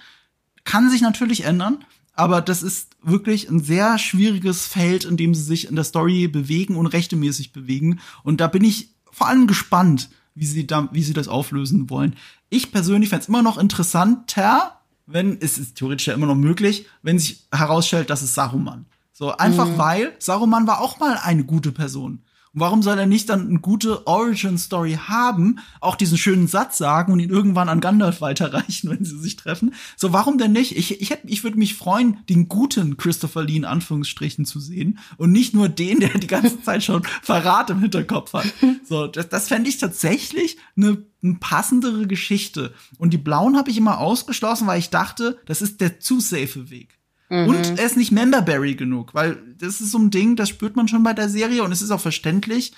Kann sich natürlich ändern, aber das ist wirklich ein sehr schwieriges Feld, in dem sie sich in der Story bewegen und rechtemäßig bewegen. Und da bin ich vor allem gespannt, wie sie da, wie sie das auflösen wollen. Ich persönlich fände es immer noch interessanter, wenn es ist theoretisch ja immer noch möglich, wenn sich herausstellt, dass es Saruman. So, einfach mhm. weil Saruman war auch mal eine gute Person. Und warum soll er nicht dann eine gute Origin-Story haben, auch diesen schönen Satz sagen und ihn irgendwann an Gandalf weiterreichen, wenn sie sich treffen? So, warum denn nicht? Ich, ich, hätte, ich würde mich freuen, den guten Christopher Lee in Anführungsstrichen zu sehen und nicht nur den, der die ganze Zeit schon Verrat im Hinterkopf hat. So, das, das fände ich tatsächlich eine, eine passendere Geschichte. Und die Blauen habe ich immer ausgeschlossen, weil ich dachte, das ist der zu safe Weg. Mhm. Und er ist nicht Memberberry genug, weil das ist so ein Ding, das spürt man schon bei der Serie und es ist auch verständlich.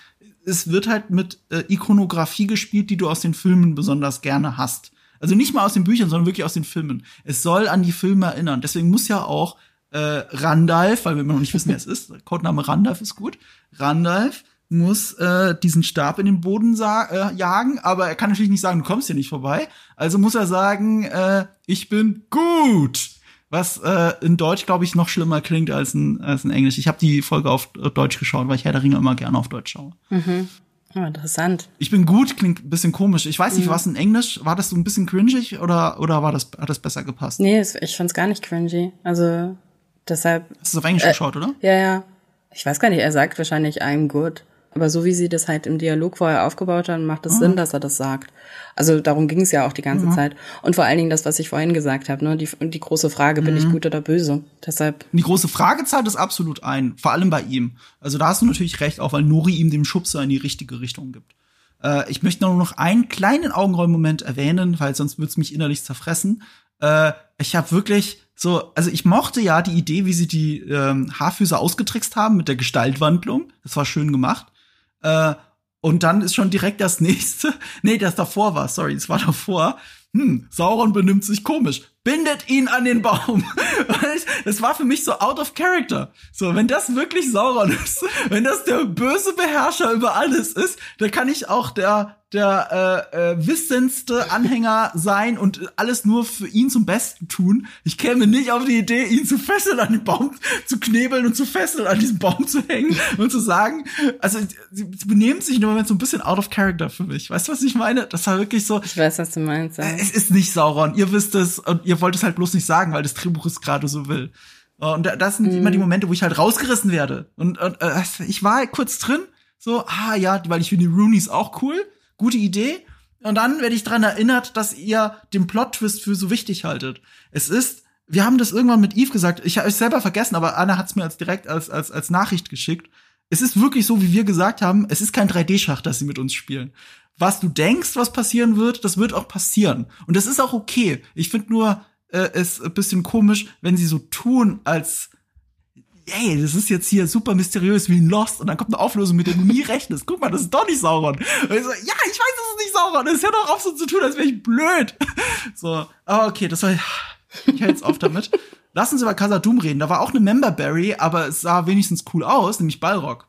Es wird halt mit äh, Ikonografie gespielt, die du aus den Filmen besonders gerne hast. Also nicht mal aus den Büchern, sondern wirklich aus den Filmen. Es soll an die Filme erinnern. Deswegen muss ja auch äh, Randalph, weil wir immer noch nicht wissen, wer es ist, Codename Randalph ist gut. Randalph muss äh, diesen Stab in den Boden äh, jagen, aber er kann natürlich nicht sagen, du kommst hier nicht vorbei. Also muss er sagen, äh, ich bin gut was äh, in Deutsch, glaube ich, noch schlimmer klingt als in, als in Englisch. Ich habe die Folge auf Deutsch geschaut, weil ich Herr der Ringe immer gerne auf Deutsch schaue.
Mhm. Oh, interessant.
Ich bin gut, klingt ein bisschen komisch. Ich weiß nicht, mhm. was in Englisch, war das so ein bisschen cringig oder, oder war das, hat das besser gepasst?
Nee, ich fand's gar nicht cringy. Also, deshalb.
Hast du es auf Englisch äh, geschaut, oder?
Ja, ja. Ich weiß gar nicht, er sagt wahrscheinlich I'm good. Aber so wie sie das halt im Dialog vorher aufgebaut haben, macht es mhm. Sinn, dass er das sagt. Also darum ging es ja auch die ganze mhm. Zeit. Und vor allen Dingen das, was ich vorhin gesagt habe, ne? die, die große Frage, bin ich mhm. gut oder böse? Deshalb.
Die große Frage zahlt es absolut ein, vor allem bei ihm. Also da hast du natürlich recht, auch weil Nori ihm den Schubser in die richtige Richtung gibt. Äh, ich möchte nur noch einen kleinen Augenrollmoment erwähnen, weil sonst würde es mich innerlich zerfressen. Äh, ich habe wirklich so, also ich mochte ja die Idee, wie sie die ähm, Haarfüße ausgetrickst haben mit der Gestaltwandlung. Das war schön gemacht. Äh, Und dann ist schon direkt das nächste. Nee, das davor war, sorry, das war davor. Hm, Sauron benimmt sich komisch. Bindet ihn an den Baum. Das war für mich so out of character. So, wenn das wirklich Sauron ist, wenn das der böse Beherrscher über alles ist, dann kann ich auch der der äh, äh, wissendste Anhänger sein und alles nur für ihn zum Besten tun. Ich käme nicht auf die Idee, ihn zu fesseln an den Baum zu knebeln und zu fesseln an diesem Baum zu hängen und zu sagen, also sie, sie benehmen sich nur Moment so ein bisschen out of character für mich. Weißt du, was ich meine? Das war wirklich so.
Ich weiß, was du meinst. Ja.
Es ist nicht Sauron. Ihr wisst es und ihr wollt es halt bloß nicht sagen, weil das Drehbuch es gerade so will. Und das sind mhm. immer die Momente, wo ich halt rausgerissen werde. Und, und äh, ich war kurz drin, so, ah ja, weil ich finde die Roonies auch cool gute Idee. Und dann werde ich dran erinnert, dass ihr den Plot-Twist für so wichtig haltet. Es ist, wir haben das irgendwann mit Eve gesagt, ich habe es selber vergessen, aber Anna hat es mir als direkt als, als, als Nachricht geschickt. Es ist wirklich so, wie wir gesagt haben, es ist kein 3D-Schach, dass sie mit uns spielen. Was du denkst, was passieren wird, das wird auch passieren. Und das ist auch okay. Ich finde nur äh, es ein bisschen komisch, wenn sie so tun, als ey, das ist jetzt hier super mysteriös wie ein Lost und dann kommt eine Auflösung, mit der du nie rechnest. Guck mal, das ist doch nicht Sauron. Und ich so, ja, ich weiß, das ist nicht Sauron. Das ist ja doch auch so zu tun, als wäre ich blöd. So, aber okay, das war, ich höre jetzt auf damit. Lass uns über Casadum reden. Da war auch eine Memberberry, aber es sah wenigstens cool aus, nämlich Balrog.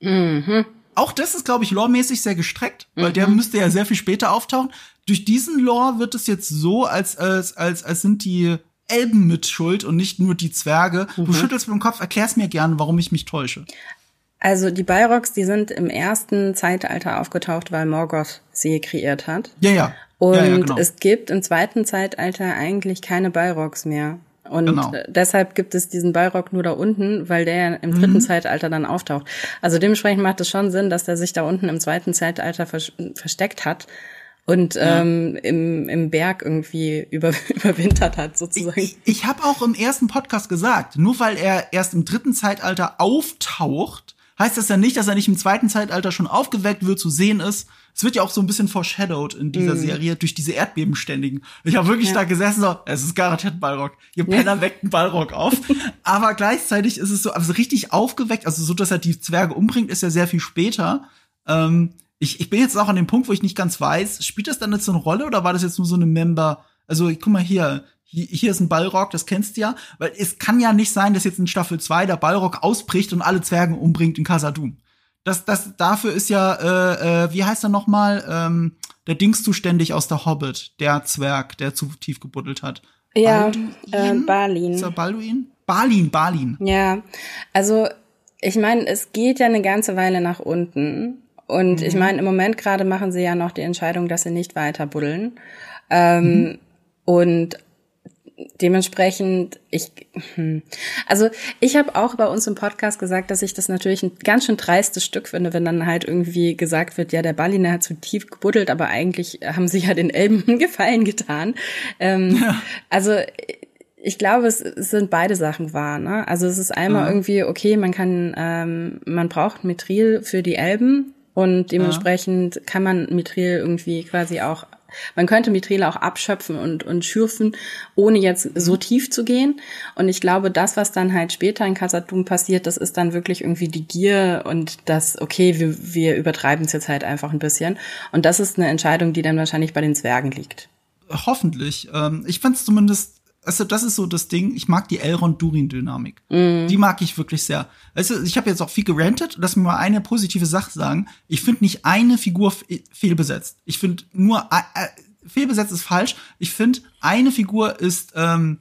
Mhm. Auch das ist, glaube ich, loremäßig sehr gestreckt, weil mhm. der müsste ja sehr viel später auftauchen. Durch diesen Lore wird es jetzt so, als, als, als, als sind die Elben mit Schuld und nicht nur die Zwerge. Mhm. Du schüttelst mit dem Kopf, erklär's mir gerne, warum ich mich täusche.
Also die Balrogs, die sind im ersten Zeitalter aufgetaucht, weil Morgoth sie kreiert hat.
Ja, ja.
Und
ja,
ja, genau. es gibt im zweiten Zeitalter eigentlich keine Balrogs mehr. Und genau. deshalb gibt es diesen Balrog nur da unten, weil der im dritten mhm. Zeitalter dann auftaucht. Also dementsprechend macht es schon Sinn, dass der sich da unten im zweiten Zeitalter versteckt hat und ja. ähm, im, im Berg irgendwie über, überwintert hat, sozusagen.
Ich, ich habe auch im ersten Podcast gesagt, nur weil er erst im dritten Zeitalter auftaucht, heißt das ja nicht, dass er nicht im zweiten Zeitalter schon aufgeweckt wird, zu sehen ist. Es wird ja auch so ein bisschen foreshadowed in dieser mm. Serie durch diese Erdbebenständigen. Ich habe wirklich ja. da gesessen so, es ist garantiert Ballrock. Ihr Penner ja. weckt einen Ballrock auf. Aber gleichzeitig ist es so, also richtig aufgeweckt, also so, dass er die Zwerge umbringt, ist ja sehr viel später. Ähm, ich, ich bin jetzt auch an dem Punkt, wo ich nicht ganz weiß, spielt das dann jetzt so eine Rolle oder war das jetzt nur so eine Member? Also, guck mal hier, hier, ist ein Ballrock, das kennst du ja. Weil es kann ja nicht sein, dass jetzt in Staffel 2 der Ballrock ausbricht und alle Zwerge umbringt in Casadum. Das, das, dafür ist ja, äh, äh, wie heißt er noch mal, ähm, der Dings zuständig aus der Hobbit, der Zwerg, der zu tief gebuddelt hat.
Ja, äh, Balin.
Ist er Balduin? Balin, Balin.
Ja, also ich meine, es geht ja eine ganze Weile nach unten. Und mhm. ich meine, im Moment gerade machen sie ja noch die Entscheidung, dass sie nicht weiter buddeln. Ähm, mhm. Und dementsprechend, ich, hm. also ich habe auch bei uns im Podcast gesagt, dass ich das natürlich ein ganz schön dreistes Stück finde, wenn dann halt irgendwie gesagt wird, ja, der Balliner hat zu tief gebuddelt, aber eigentlich haben sie ja den Elben Gefallen getan. Ähm, ja. Also ich glaube, es, es sind beide Sachen wahr. Ne? Also es ist einmal ja. irgendwie, okay, man kann, ähm, man braucht Mithril für die Elben, und dementsprechend ja. kann man Mithril irgendwie quasi auch, man könnte Mithril auch abschöpfen und, und schürfen, ohne jetzt so mhm. tief zu gehen. Und ich glaube, das, was dann halt später in Kasatum passiert, das ist dann wirklich irgendwie die Gier und das, okay, wir, wir übertreiben es jetzt halt einfach ein bisschen. Und das ist eine Entscheidung, die dann wahrscheinlich bei den Zwergen liegt.
Hoffentlich. Ähm, ich fand es zumindest also das ist so das Ding, ich mag die Elrond-Durin-Dynamik. Mm. Die mag ich wirklich sehr. Also ich habe jetzt auch viel gerantet, lass mir mal eine positive Sache sagen. Ich finde nicht eine Figur fehlbesetzt. Ich finde nur, äh, äh, fehlbesetzt ist falsch. Ich finde, eine Figur ist ähm,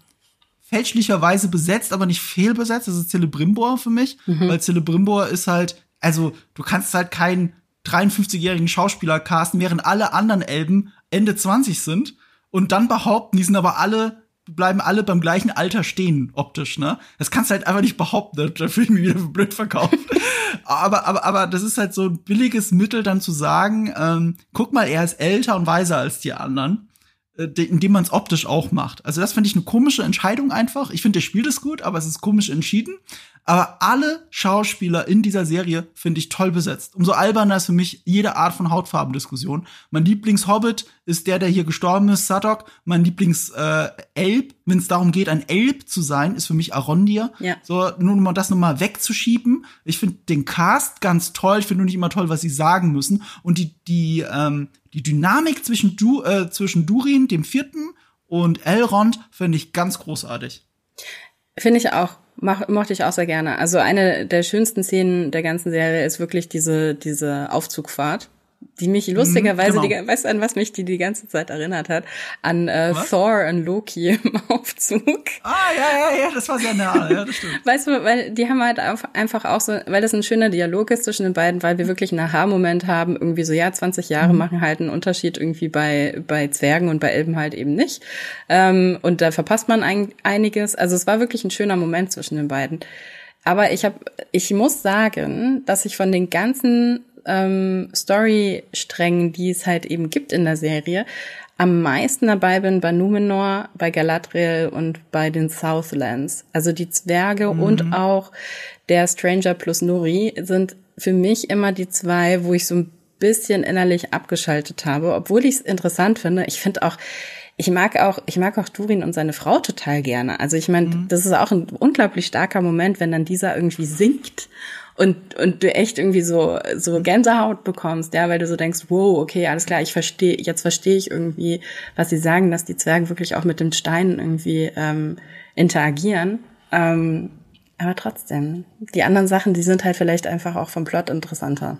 fälschlicherweise besetzt, aber nicht fehlbesetzt. Das ist Celebrimbor für mich, mhm. weil Celebrimbor ist halt, also du kannst halt keinen 53-jährigen Schauspieler casten, während alle anderen Elben Ende 20 sind und dann behaupten, die sind aber alle bleiben alle beim gleichen Alter stehen, optisch, ne? Das kannst du halt einfach nicht behaupten, da fühle ich mich wieder blöd verkauft. aber, aber, aber das ist halt so ein billiges Mittel, dann zu sagen, ähm, guck mal, er ist älter und weiser als die anderen, äh, indem man es optisch auch macht. Also das finde ich eine komische Entscheidung einfach. Ich finde, der spielt es gut, aber es ist komisch entschieden. Aber alle Schauspieler in dieser Serie finde ich toll besetzt. Umso alberner ist für mich jede Art von Hautfarbendiskussion. Mein Lieblingshobbit ist der, der hier gestorben ist, Sadok. Mein Lieblings-Elb, äh, wenn es darum geht, ein Elb zu sein, ist für mich Arondir. Ja. So, nur um das nochmal wegzuschieben. Ich finde den Cast ganz toll. Ich finde nur nicht immer toll, was sie sagen müssen. Und die, die, ähm, die Dynamik zwischen, du, äh, zwischen Durin, dem vierten, und Elrond finde ich ganz großartig.
Finde ich auch. Mach, mochte ich auch sehr gerne. Also eine der schönsten Szenen der ganzen Serie ist wirklich diese, diese Aufzugfahrt die mich mhm, lustigerweise, genau. die, weißt du, an was mich die die ganze Zeit erinnert hat? An äh, Thor und Loki im Aufzug.
Ah, ja, ja, ja, das war sehr nah, ja, das stimmt.
Weißt du, weil die haben halt einfach auch so, weil das ein schöner Dialog ist zwischen den beiden, weil wir wirklich einen Aha-Moment haben, irgendwie so, ja, 20 Jahre mhm. machen halt einen Unterschied irgendwie bei, bei Zwergen und bei Elben halt eben nicht. Ähm, und da verpasst man ein, einiges. Also es war wirklich ein schöner Moment zwischen den beiden. Aber ich habe, ich muss sagen, dass ich von den ganzen ähm, Storysträngen, die es halt eben gibt in der Serie, am meisten dabei bin bei Numenor, bei Galadriel und bei den Southlands. Also die Zwerge mhm. und auch der Stranger plus Nuri sind für mich immer die zwei, wo ich so ein bisschen innerlich abgeschaltet habe, obwohl ich es interessant finde. Ich finde auch, ich mag auch, ich mag auch Durin und seine Frau total gerne. Also ich meine, mhm. das ist auch ein unglaublich starker Moment, wenn dann dieser irgendwie singt und und du echt irgendwie so so Gänsehaut bekommst, ja, weil du so denkst, wow, okay, alles klar, ich verstehe, jetzt verstehe ich irgendwie, was sie sagen, dass die Zwerge wirklich auch mit den Steinen irgendwie ähm, interagieren. Ähm, aber trotzdem, die anderen Sachen, die sind halt vielleicht einfach auch vom Plot interessanter.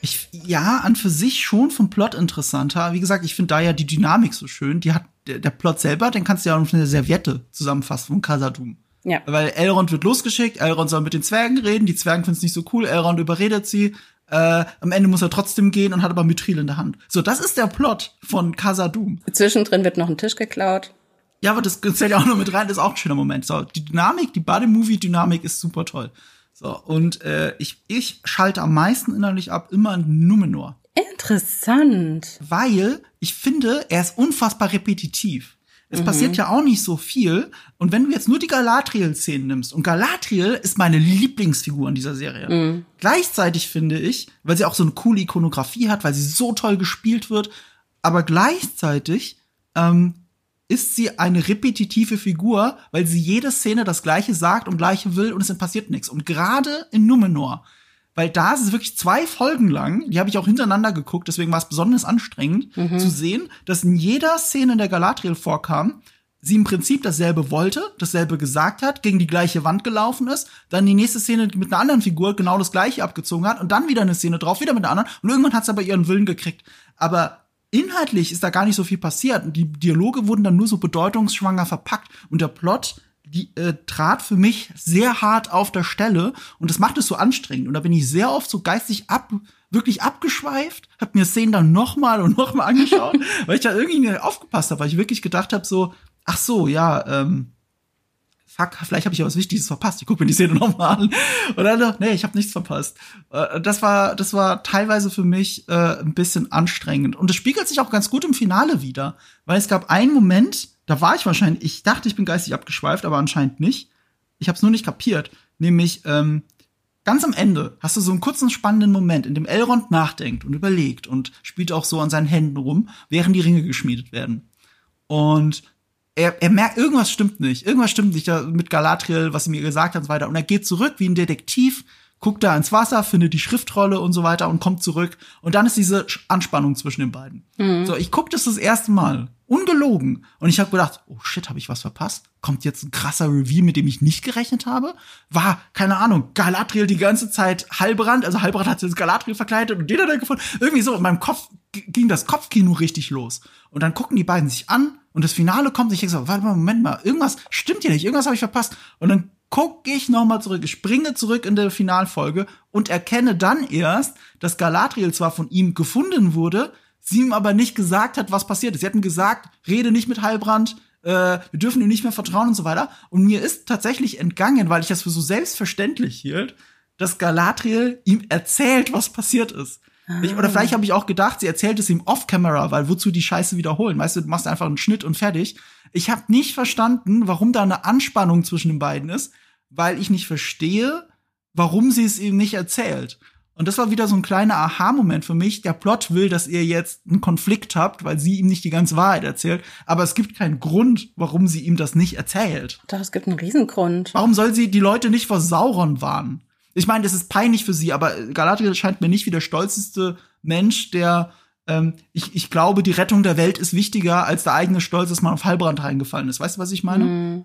Ich, ja, an für sich schon vom Plot interessanter. Wie gesagt, ich finde da ja die Dynamik so schön. Die hat, der, der Plot selber, den kannst du ja auf eine Serviette zusammenfassen von Casadum. Ja. Weil Elrond wird losgeschickt, Elrond soll mit den Zwergen reden, die Zwergen finden es nicht so cool, Elrond überredet sie. Äh, am Ende muss er trotzdem gehen und hat aber Mithril in der Hand. So, das ist der Plot von Casadum.
Zwischendrin wird noch ein Tisch geklaut.
Ja, aber das zählt ja auch noch mit rein, das ist auch ein schöner Moment. So, die Dynamik, die Body-Movie-Dynamik ist super toll. So, und äh, ich, ich schalte am meisten innerlich ab immer in Numenor.
Interessant.
Weil ich finde, er ist unfassbar repetitiv. Es mhm. passiert ja auch nicht so viel. Und wenn du jetzt nur die Galadriel-Szenen nimmst, und Galadriel ist meine Lieblingsfigur in dieser Serie. Mhm. Gleichzeitig finde ich, weil sie auch so eine coole Ikonografie hat, weil sie so toll gespielt wird, aber gleichzeitig ähm, ist sie eine repetitive Figur, weil sie jede Szene das Gleiche sagt und Gleiche will und es passiert nichts. Und gerade in Numenor weil da ist es wirklich zwei Folgen lang, die habe ich auch hintereinander geguckt, deswegen war es besonders anstrengend mhm. zu sehen, dass in jeder Szene, in der Galadriel vorkam, sie im Prinzip dasselbe wollte, dasselbe gesagt hat, gegen die gleiche Wand gelaufen ist, dann die nächste Szene mit einer anderen Figur genau das gleiche abgezogen hat und dann wieder eine Szene drauf, wieder mit einer anderen und irgendwann hat sie aber ihren Willen gekriegt. Aber inhaltlich ist da gar nicht so viel passiert. Die Dialoge wurden dann nur so bedeutungsschwanger verpackt und der Plot die äh, trat für mich sehr hart auf der Stelle und das macht es so anstrengend. Und da bin ich sehr oft so geistig ab, wirklich abgeschweift, hab mir Szenen dann nochmal und nochmal angeschaut, weil ich da irgendwie nicht aufgepasst habe, weil ich wirklich gedacht habe, so, ach so, ja, ähm, fuck, vielleicht habe ich ja was Wichtiges verpasst. Ich gucke mir die Szene nochmal an. Und dann, nee, ich habe nichts verpasst. Äh, das war, das war teilweise für mich äh, ein bisschen anstrengend. Und es spiegelt sich auch ganz gut im Finale wieder, weil es gab einen Moment, da war ich wahrscheinlich, ich dachte, ich bin geistig abgeschweift, aber anscheinend nicht. Ich habe es nur nicht kapiert. Nämlich, ähm, ganz am Ende hast du so einen kurzen spannenden Moment, in dem Elrond nachdenkt und überlegt und spielt auch so an seinen Händen rum, während die Ringe geschmiedet werden. Und er, er merkt, irgendwas stimmt nicht. Irgendwas stimmt nicht mit Galadriel, was sie mir gesagt hat und so weiter. Und er geht zurück wie ein Detektiv, guckt da ins Wasser, findet die Schriftrolle und so weiter und kommt zurück. Und dann ist diese Anspannung zwischen den beiden. Mhm. So, ich guck das das erste Mal. Ungelogen. Und ich habe gedacht, oh shit, habe ich was verpasst? Kommt jetzt ein krasser Review, mit dem ich nicht gerechnet habe? War, keine Ahnung, Galadriel die ganze Zeit Halbrand, also Halbrand hat jetzt Galadriel verkleidet und den hat er gefunden. Irgendwie so, in meinem Kopf ging das Kopfkino richtig los. Und dann gucken die beiden sich an und das Finale kommt ich denke so, warte mal, Moment mal, irgendwas stimmt hier nicht, irgendwas habe ich verpasst. Und dann gucke ich nochmal zurück, ich springe zurück in der Finalfolge und erkenne dann erst, dass Galadriel zwar von ihm gefunden wurde, sie ihm aber nicht gesagt hat, was passiert ist. Sie hatten gesagt, rede nicht mit Heilbrand, äh, wir dürfen ihm nicht mehr vertrauen und so weiter. Und mir ist tatsächlich entgangen, weil ich das für so selbstverständlich hielt, dass Galadriel ihm erzählt, was passiert ist. Ah. Oder vielleicht habe ich auch gedacht, sie erzählt es ihm off-camera, weil wozu die Scheiße wiederholen? Weißt du, du machst einfach einen Schnitt und fertig. Ich habe nicht verstanden, warum da eine Anspannung zwischen den beiden ist, weil ich nicht verstehe, warum sie es ihm nicht erzählt. Und das war wieder so ein kleiner Aha-Moment für mich. Der Plot will, dass ihr jetzt einen Konflikt habt, weil sie ihm nicht die ganze Wahrheit erzählt. Aber es gibt keinen Grund, warum sie ihm das nicht erzählt.
Doch, es gibt einen Riesengrund.
Warum soll sie die Leute nicht vor Sauron warnen? Ich meine, das ist peinlich für sie, aber Galadriel scheint mir nicht wie der stolzeste Mensch, der ähm, ich, ich glaube, die Rettung der Welt ist wichtiger als der eigene Stolz, dass man auf Heilbrand reingefallen ist. Weißt du, was ich meine? Hm.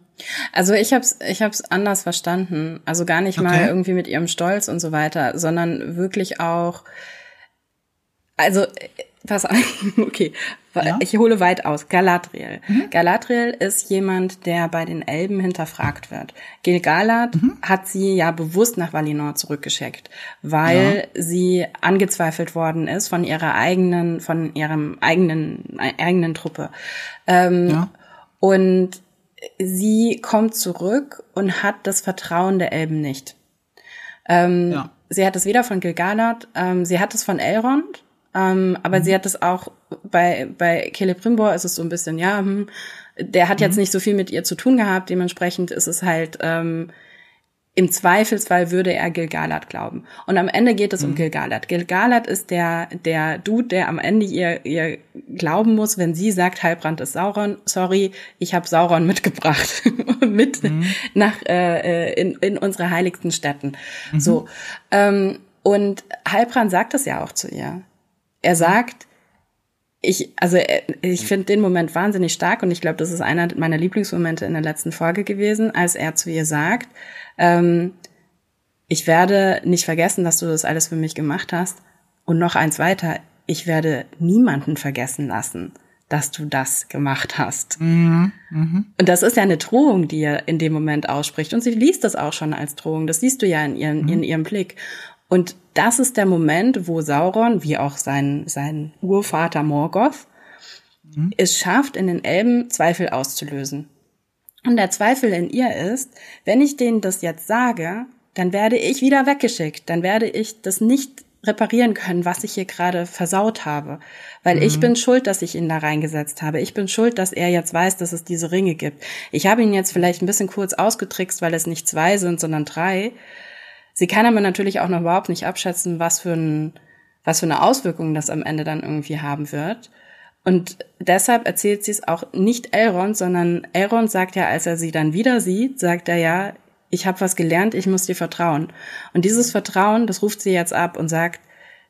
Also ich hab's, ich hab's anders verstanden. Also gar nicht okay. mal irgendwie mit ihrem Stolz und so weiter, sondern wirklich auch, also pass auf, okay, ja? ich hole weit aus. Galadriel. Mhm. Galadriel ist jemand, der bei den Elben hinterfragt wird. Gil-galad mhm. hat sie ja bewusst nach Valinor zurückgeschickt, weil ja. sie angezweifelt worden ist von ihrer eigenen, von ihrem eigenen, eigenen Truppe. Ähm, ja. Und sie kommt zurück und hat das Vertrauen der Elben nicht. Ähm, ja. Sie hat es weder von Gil-galad, ähm, sie hat es von Elrond, ähm, aber mhm. sie hat es auch bei, bei Celebrimbor ist es so ein bisschen, ja, hm, der hat mhm. jetzt nicht so viel mit ihr zu tun gehabt, dementsprechend ist es halt, ähm, im Zweifelsfall würde er Gilgalad glauben. Und am Ende geht es mhm. um Gilgalad. Gilgalad ist der, der Dude, der am Ende ihr, ihr glauben muss, wenn sie sagt, Heilbrand ist Sauron. Sorry, ich habe Sauron mitgebracht. mit mhm. nach, äh, in, in unsere heiligsten Städten. Mhm. So. Ähm, und Heilbrand sagt es ja auch zu ihr er sagt, ich, also ich finde den Moment wahnsinnig stark und ich glaube, das ist einer meiner Lieblingsmomente in der letzten Folge gewesen, als er zu ihr sagt, ähm, ich werde nicht vergessen, dass du das alles für mich gemacht hast. Und noch eins weiter, ich werde niemanden vergessen lassen, dass du das gemacht hast. Mhm, mh. Und das ist ja eine Drohung, die er in dem Moment ausspricht. Und sie liest das auch schon als Drohung. Das siehst du ja in, ihren, mhm. in ihrem Blick. Und das ist der Moment, wo Sauron, wie auch sein, sein Urvater Morgoth, mhm. es schafft, in den Elben Zweifel auszulösen. Und der Zweifel in ihr ist, wenn ich denen das jetzt sage, dann werde ich wieder weggeschickt, dann werde ich das nicht reparieren können, was ich hier gerade versaut habe. Weil mhm. ich bin schuld, dass ich ihn da reingesetzt habe. Ich bin schuld, dass er jetzt weiß, dass es diese Ringe gibt. Ich habe ihn jetzt vielleicht ein bisschen kurz ausgetrickst, weil es nicht zwei sind, sondern drei. Sie kann aber natürlich auch noch überhaupt nicht abschätzen, was für, ein, was für eine Auswirkung das am Ende dann irgendwie haben wird. Und deshalb erzählt sie es auch nicht Elrond, sondern Elrond sagt ja, als er sie dann wieder sieht, sagt er ja, ich habe was gelernt, ich muss dir vertrauen. Und dieses Vertrauen, das ruft sie jetzt ab und sagt,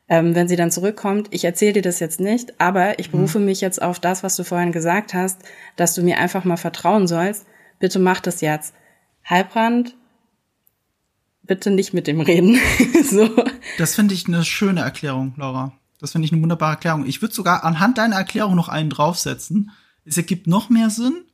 ähm, wenn sie dann zurückkommt, ich erzähle dir das jetzt nicht, aber ich mhm. berufe mhm. mich jetzt auf das, was du vorhin gesagt hast, dass du mir einfach mal vertrauen sollst. Bitte mach das jetzt. Halbrand bitte nicht mit dem reden. so.
Das finde ich eine schöne Erklärung, Laura. Das finde ich eine wunderbare Erklärung. Ich würde sogar anhand deiner Erklärung noch einen draufsetzen. Es ergibt noch mehr Sinn,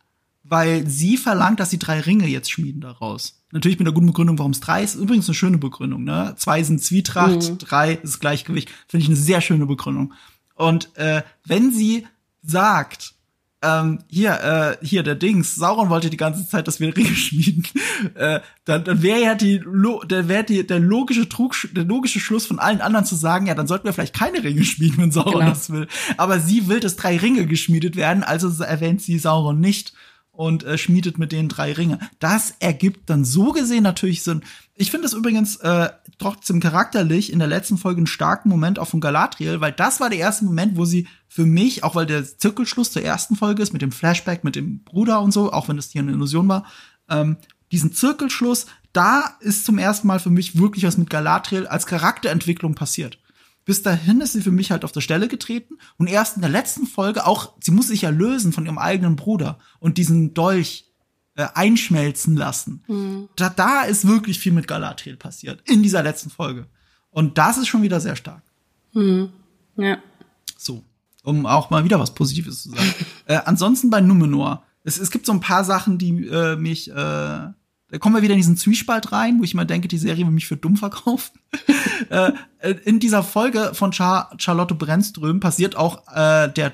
weil sie verlangt, dass sie drei Ringe jetzt schmieden daraus. Natürlich mit einer guten Begründung, warum es drei ist. Übrigens eine schöne Begründung. Ne? Zwei sind Zwietracht, mhm. drei ist Gleichgewicht. Finde ich eine sehr schöne Begründung. Und äh, wenn sie sagt, ähm, hier, äh, hier, der Dings, Sauron wollte die ganze Zeit, dass wir Ringe schmieden, äh, dann, dann wäre ja die, dann wäre die, der logische Trug, der logische Schluss von allen anderen zu sagen, ja, dann sollten wir vielleicht keine Ringe schmieden, wenn Sauron genau. das will. Aber sie will, dass drei Ringe geschmiedet werden, also erwähnt sie Sauron nicht und äh, schmiedet mit denen drei Ringe. Das ergibt dann so gesehen natürlich Sinn. Ich finde es übrigens äh, trotzdem charakterlich in der letzten Folge einen starken Moment auch von Galadriel, weil das war der erste Moment, wo sie für mich, auch weil der Zirkelschluss der ersten Folge ist, mit dem Flashback, mit dem Bruder und so, auch wenn das hier eine Illusion war, ähm, diesen Zirkelschluss, da ist zum ersten Mal für mich wirklich was mit Galadriel als Charakterentwicklung passiert. Bis dahin ist sie für mich halt auf der Stelle getreten und erst in der letzten Folge auch, sie muss sich ja lösen von ihrem eigenen Bruder und diesen Dolch äh, einschmelzen lassen. Mhm. Da, da ist wirklich viel mit Galadriel passiert in dieser letzten Folge. Und das ist schon wieder sehr stark.
Mhm. Ja.
So, um auch mal wieder was Positives zu sagen. äh, ansonsten bei Numenor. Es, es gibt so ein paar Sachen, die äh, mich äh, da kommen wir wieder in diesen Zwiespalt rein, wo ich immer denke, die Serie will mich für dumm verkaufen. äh, in dieser Folge von Char Charlotte Brennström passiert auch äh, der,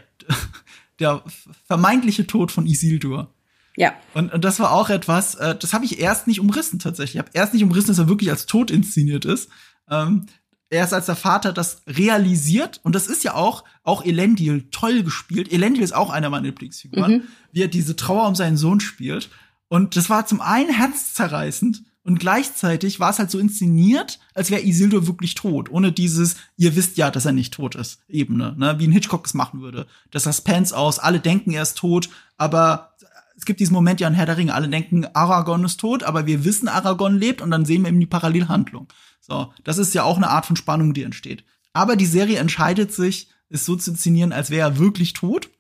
der vermeintliche Tod von Isildur.
Ja.
Und, und das war auch etwas, äh, das habe ich erst nicht umrissen tatsächlich. Ich habe erst nicht umrissen, dass er wirklich als Tod inszeniert ist. Ähm, erst als der Vater das realisiert, und das ist ja auch, auch Elendil toll gespielt. Elendil ist auch einer meiner Lieblingsfiguren, mhm. wie er diese Trauer um seinen Sohn spielt. Und das war zum einen herzzerreißend, Und gleichzeitig war es halt so inszeniert, als wäre Isildur wirklich tot, ohne dieses, ihr wisst ja, dass er nicht tot ist, Ebene, ne? wie ein Hitchcock es machen würde. Das Suspense aus, alle denken, er ist tot, aber es gibt diesen Moment ja in Herr der Ringe, alle denken, Aragorn ist tot, aber wir wissen, Aragorn lebt und dann sehen wir eben die Parallelhandlung. So, das ist ja auch eine Art von Spannung, die entsteht. Aber die Serie entscheidet sich, es so zu inszenieren, als wäre er wirklich tot.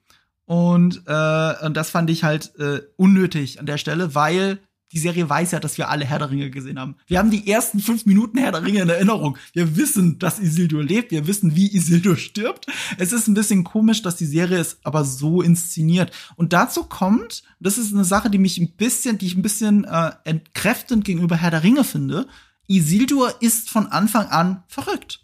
Und, äh, und das fand ich halt äh, unnötig an der Stelle, weil die Serie weiß ja, dass wir alle Herr der Ringe gesehen haben. Wir haben die ersten fünf Minuten Herr der Ringe in Erinnerung. Wir wissen, dass Isildur lebt. Wir wissen, wie Isildur stirbt. Es ist ein bisschen komisch, dass die Serie es aber so inszeniert. Und dazu kommt, das ist eine Sache, die mich ein bisschen, die ich ein bisschen äh, entkräftend gegenüber Herr der Ringe finde. Isildur ist von Anfang an verrückt.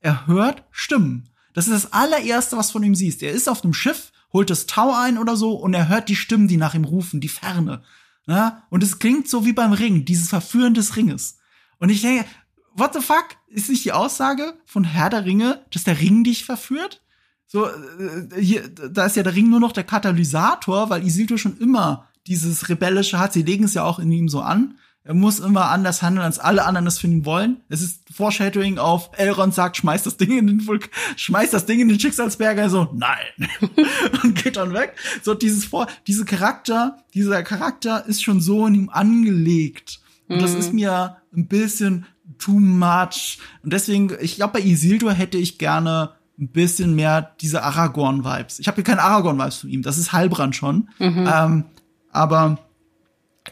Er hört Stimmen. Das ist das allererste, was von ihm siehst. Er ist auf dem Schiff, holt das Tau ein oder so und er hört die Stimmen, die nach ihm rufen, die Ferne. Ja? Und es klingt so wie beim Ring, dieses Verführen des Ringes. Und ich denke, what the fuck? Ist nicht die Aussage von Herr der Ringe, dass der Ring dich verführt? So, äh, hier, da ist ja der Ring nur noch der Katalysator, weil Isildur schon immer dieses rebellische hat. Sie legen es ja auch in ihm so an. Er muss immer anders handeln, als alle anderen es ihn wollen. Es ist Foreshadowing auf Elrond sagt, schmeiß das Ding in den Vulk schmeiß das Ding in den Schicksalsberger, so, nein. und geht dann weg. So, dieses Vor, diese Charakter, dieser Charakter ist schon so in ihm angelegt. Und mhm. das ist mir ein bisschen too much. Und deswegen, ich glaube, bei Isildur hätte ich gerne ein bisschen mehr diese Aragorn-Vibes. Ich habe hier keine Aragorn-Vibes von ihm, das ist Halbrand schon. Mhm. Ähm, aber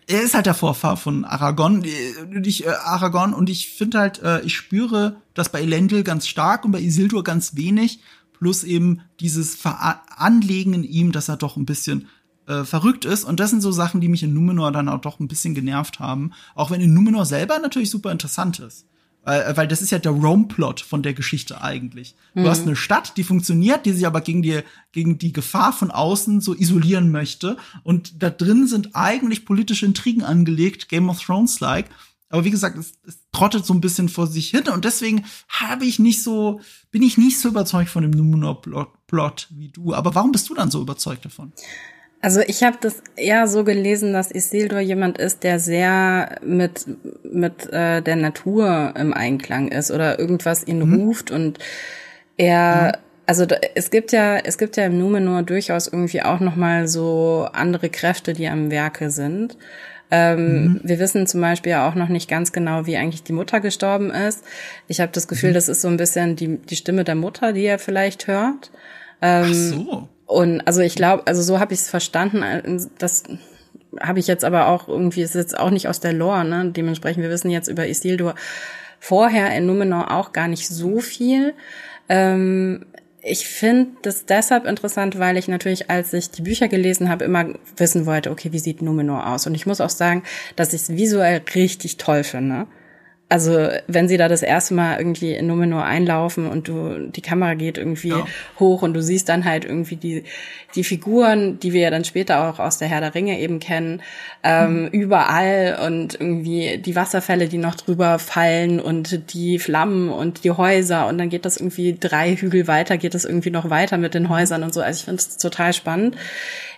er ist halt der Vorfahr von Aragon, ich, äh, Aragon. Und ich finde halt, äh, ich spüre das bei Elendil ganz stark und bei Isildur ganz wenig, plus eben dieses Ver Anlegen in ihm, dass er doch ein bisschen äh, verrückt ist. Und das sind so Sachen, die mich in Numenor dann auch doch ein bisschen genervt haben, auch wenn in Numenor selber natürlich super interessant ist. Weil, weil das ist ja der Rome-Plot von der Geschichte eigentlich. Du mhm. hast eine Stadt, die funktioniert, die sich aber gegen die, gegen die Gefahr von außen so isolieren möchte. Und da drin sind eigentlich politische Intrigen angelegt, Game of Thrones-like. Aber wie gesagt, es, es trottet so ein bisschen vor sich hin und deswegen habe ich nicht so, bin ich nicht so überzeugt von dem Numenor-Plot wie du. Aber warum bist du dann so überzeugt davon?
Also ich habe das eher so gelesen, dass Isildur jemand ist, der sehr mit mit äh, der Natur im Einklang ist oder irgendwas ihn mhm. ruft und er mhm. also es gibt ja es gibt ja im Numenor durchaus irgendwie auch noch mal so andere Kräfte, die am Werke sind. Ähm, mhm. Wir wissen zum Beispiel auch noch nicht ganz genau, wie eigentlich die Mutter gestorben ist. Ich habe das Gefühl, mhm. das ist so ein bisschen die, die Stimme der Mutter, die er vielleicht hört. Ähm, Ach so. Und also ich glaube, also so habe ich es verstanden. Das habe ich jetzt aber auch irgendwie, ist jetzt auch nicht aus der Lore, ne? Dementsprechend, wir wissen jetzt über Isildur vorher in Numenor auch gar nicht so viel. Ähm, ich finde das deshalb interessant, weil ich natürlich, als ich die Bücher gelesen habe, immer wissen wollte, okay, wie sieht Numenor aus? Und ich muss auch sagen, dass ich es visuell richtig toll finde also wenn sie da das erste Mal irgendwie in Numenor einlaufen und du die Kamera geht irgendwie ja. hoch und du siehst dann halt irgendwie die die Figuren, die wir ja dann später auch aus der Herr der Ringe eben kennen, ähm, mhm. überall und irgendwie die Wasserfälle, die noch drüber fallen und die Flammen und die Häuser und dann geht das irgendwie drei Hügel weiter, geht das irgendwie noch weiter mit den Häusern und so. Also ich finde es total spannend.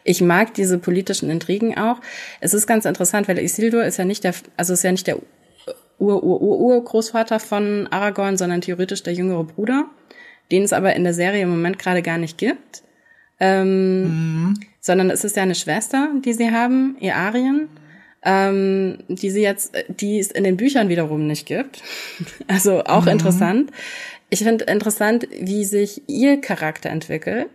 Ich mag diese politischen Intrigen auch. Es ist ganz interessant, weil Isildur ist ja nicht der, also ist ja nicht der Ur-Ur-Ur-Großvater von Aragorn, sondern theoretisch der jüngere Bruder, den es aber in der Serie im Moment gerade gar nicht gibt. Ähm, mhm. Sondern es ist ja eine Schwester, die sie haben, Earien, ähm, die sie jetzt, die es in den Büchern wiederum nicht gibt. Also auch mhm. interessant. Ich finde interessant, wie sich ihr Charakter entwickelt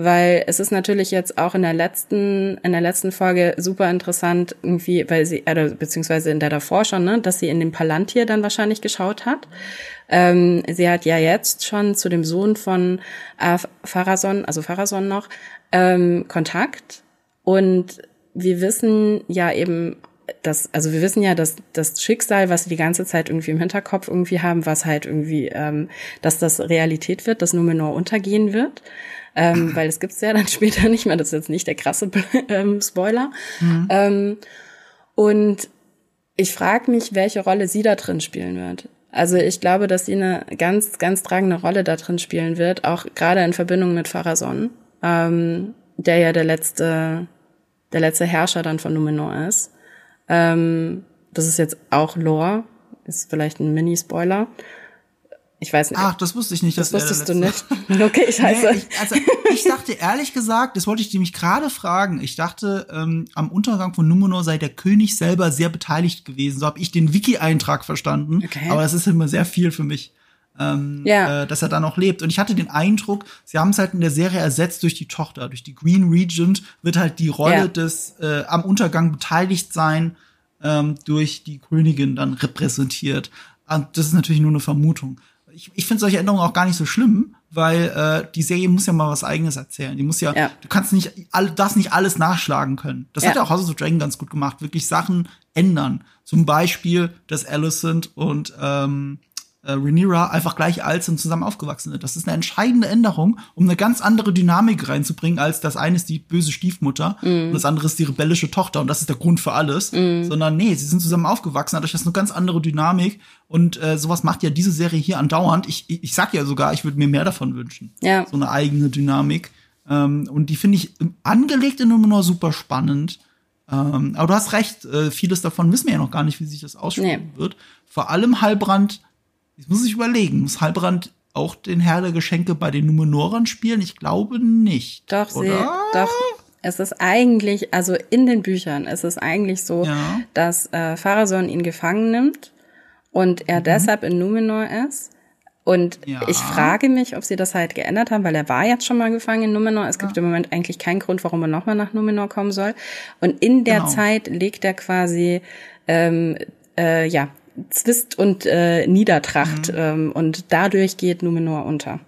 weil es ist natürlich jetzt auch in der letzten, in der letzten Folge super interessant irgendwie, weil sie, äh, beziehungsweise in der davor schon, ne, dass sie in dem Palantir dann wahrscheinlich geschaut hat. Ähm, sie hat ja jetzt schon zu dem Sohn von äh, Pharason, also Pharason noch, ähm, Kontakt und wir wissen ja eben das, also wir wissen ja, dass das Schicksal, was sie die ganze Zeit irgendwie im Hinterkopf irgendwie haben, was halt irgendwie, ähm, dass das Realität wird, dass Numenor untergehen wird ähm, weil es gibt's ja dann später nicht mehr. Das ist jetzt nicht der krasse ähm, Spoiler. Mhm. Ähm, und ich frage mich, welche Rolle sie da drin spielen wird. Also ich glaube, dass sie eine ganz, ganz tragende Rolle da drin spielen wird, auch gerade in Verbindung mit Pharason, ähm, der ja der letzte, der letzte Herrscher dann von Numenor ist. Ähm, das ist jetzt auch Lore, ist vielleicht ein Mini-Spoiler. Ich weiß nicht.
Ach, das wusste ich nicht.
Das wusstest du nicht. Okay, scheiße.
Nee, ich, also ich dachte ehrlich gesagt, das wollte ich nämlich gerade fragen. Ich dachte, ähm, am Untergang von Numenor sei der König selber sehr beteiligt gewesen. So habe ich den Wiki-Eintrag verstanden. Okay. Aber das ist immer sehr viel für mich. Ähm, ja. äh, dass er da noch lebt. Und ich hatte den Eindruck, sie haben es halt in der Serie ersetzt durch die Tochter, durch die Green Regent wird halt die Rolle ja. des äh, am Untergang beteiligt sein ähm, durch die Königin dann repräsentiert. Und das ist natürlich nur eine Vermutung ich, ich finde solche Änderungen auch gar nicht so schlimm, weil äh, die Serie muss ja mal was eigenes erzählen. Die muss ja, ja. du kannst nicht all, das nicht alles nachschlagen können. Das ja. hat ja auch House of Dragon ganz gut gemacht, wirklich Sachen ändern. Zum Beispiel, dass Alicent und ähm, äh, Rhaenyra einfach gleich alt sind, zusammen aufgewachsen sind. Das ist eine entscheidende Änderung, um eine ganz andere Dynamik reinzubringen, als das eine ist die böse Stiefmutter mm. und das andere ist die rebellische Tochter und das ist der Grund für alles. Mm. Sondern nee, sie sind zusammen aufgewachsen, dadurch ist eine ganz andere Dynamik und äh, sowas macht ja diese Serie hier andauernd. Ich, ich, ich sag ja sogar, ich würde mir mehr davon wünschen. Ja. So eine eigene Dynamik. Ähm, und die finde ich angelegt in Numenor super spannend. Ähm, aber du hast recht, äh, vieles davon wissen wir ja noch gar nicht, wie sich das ausspielen nee. wird. Vor allem Halbrand Jetzt muss ich überlegen, muss Halbrand auch den Herr der Geschenke bei den Numenorern spielen? Ich glaube nicht.
Doch, oder? sie, doch. Es ist eigentlich, also in den Büchern ist es eigentlich so, ja. dass äh, Pharason ihn gefangen nimmt und er mhm. deshalb in Numenor ist. Und ja. ich frage mich, ob sie das halt geändert haben, weil er war jetzt schon mal gefangen in Numenor. Es gibt ja. im Moment eigentlich keinen Grund, warum er nochmal nach Numenor kommen soll. Und in der genau. Zeit legt er quasi ähm, äh, ja Zwist und äh, Niedertracht mhm. ähm, und dadurch geht Numenor unter.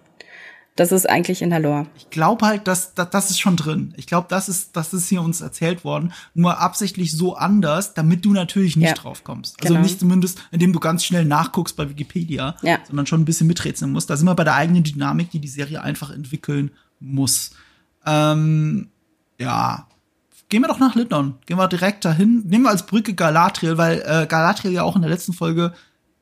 Das ist eigentlich in der Lore.
Ich glaube halt, dass, dass das ist schon drin. Ich glaube, das ist das ist hier uns erzählt worden, nur absichtlich so anders, damit du natürlich nicht ja. drauf kommst. Also genau. nicht zumindest, indem du ganz schnell nachguckst bei Wikipedia, ja. sondern schon ein bisschen miträtseln musst. Da sind wir bei der eigenen Dynamik, die die Serie einfach entwickeln muss. Ähm, ja, gehen wir doch nach Lindon. Gehen wir direkt dahin. Nehmen wir als Brücke Galadriel, weil äh, Galadriel ja auch in der letzten Folge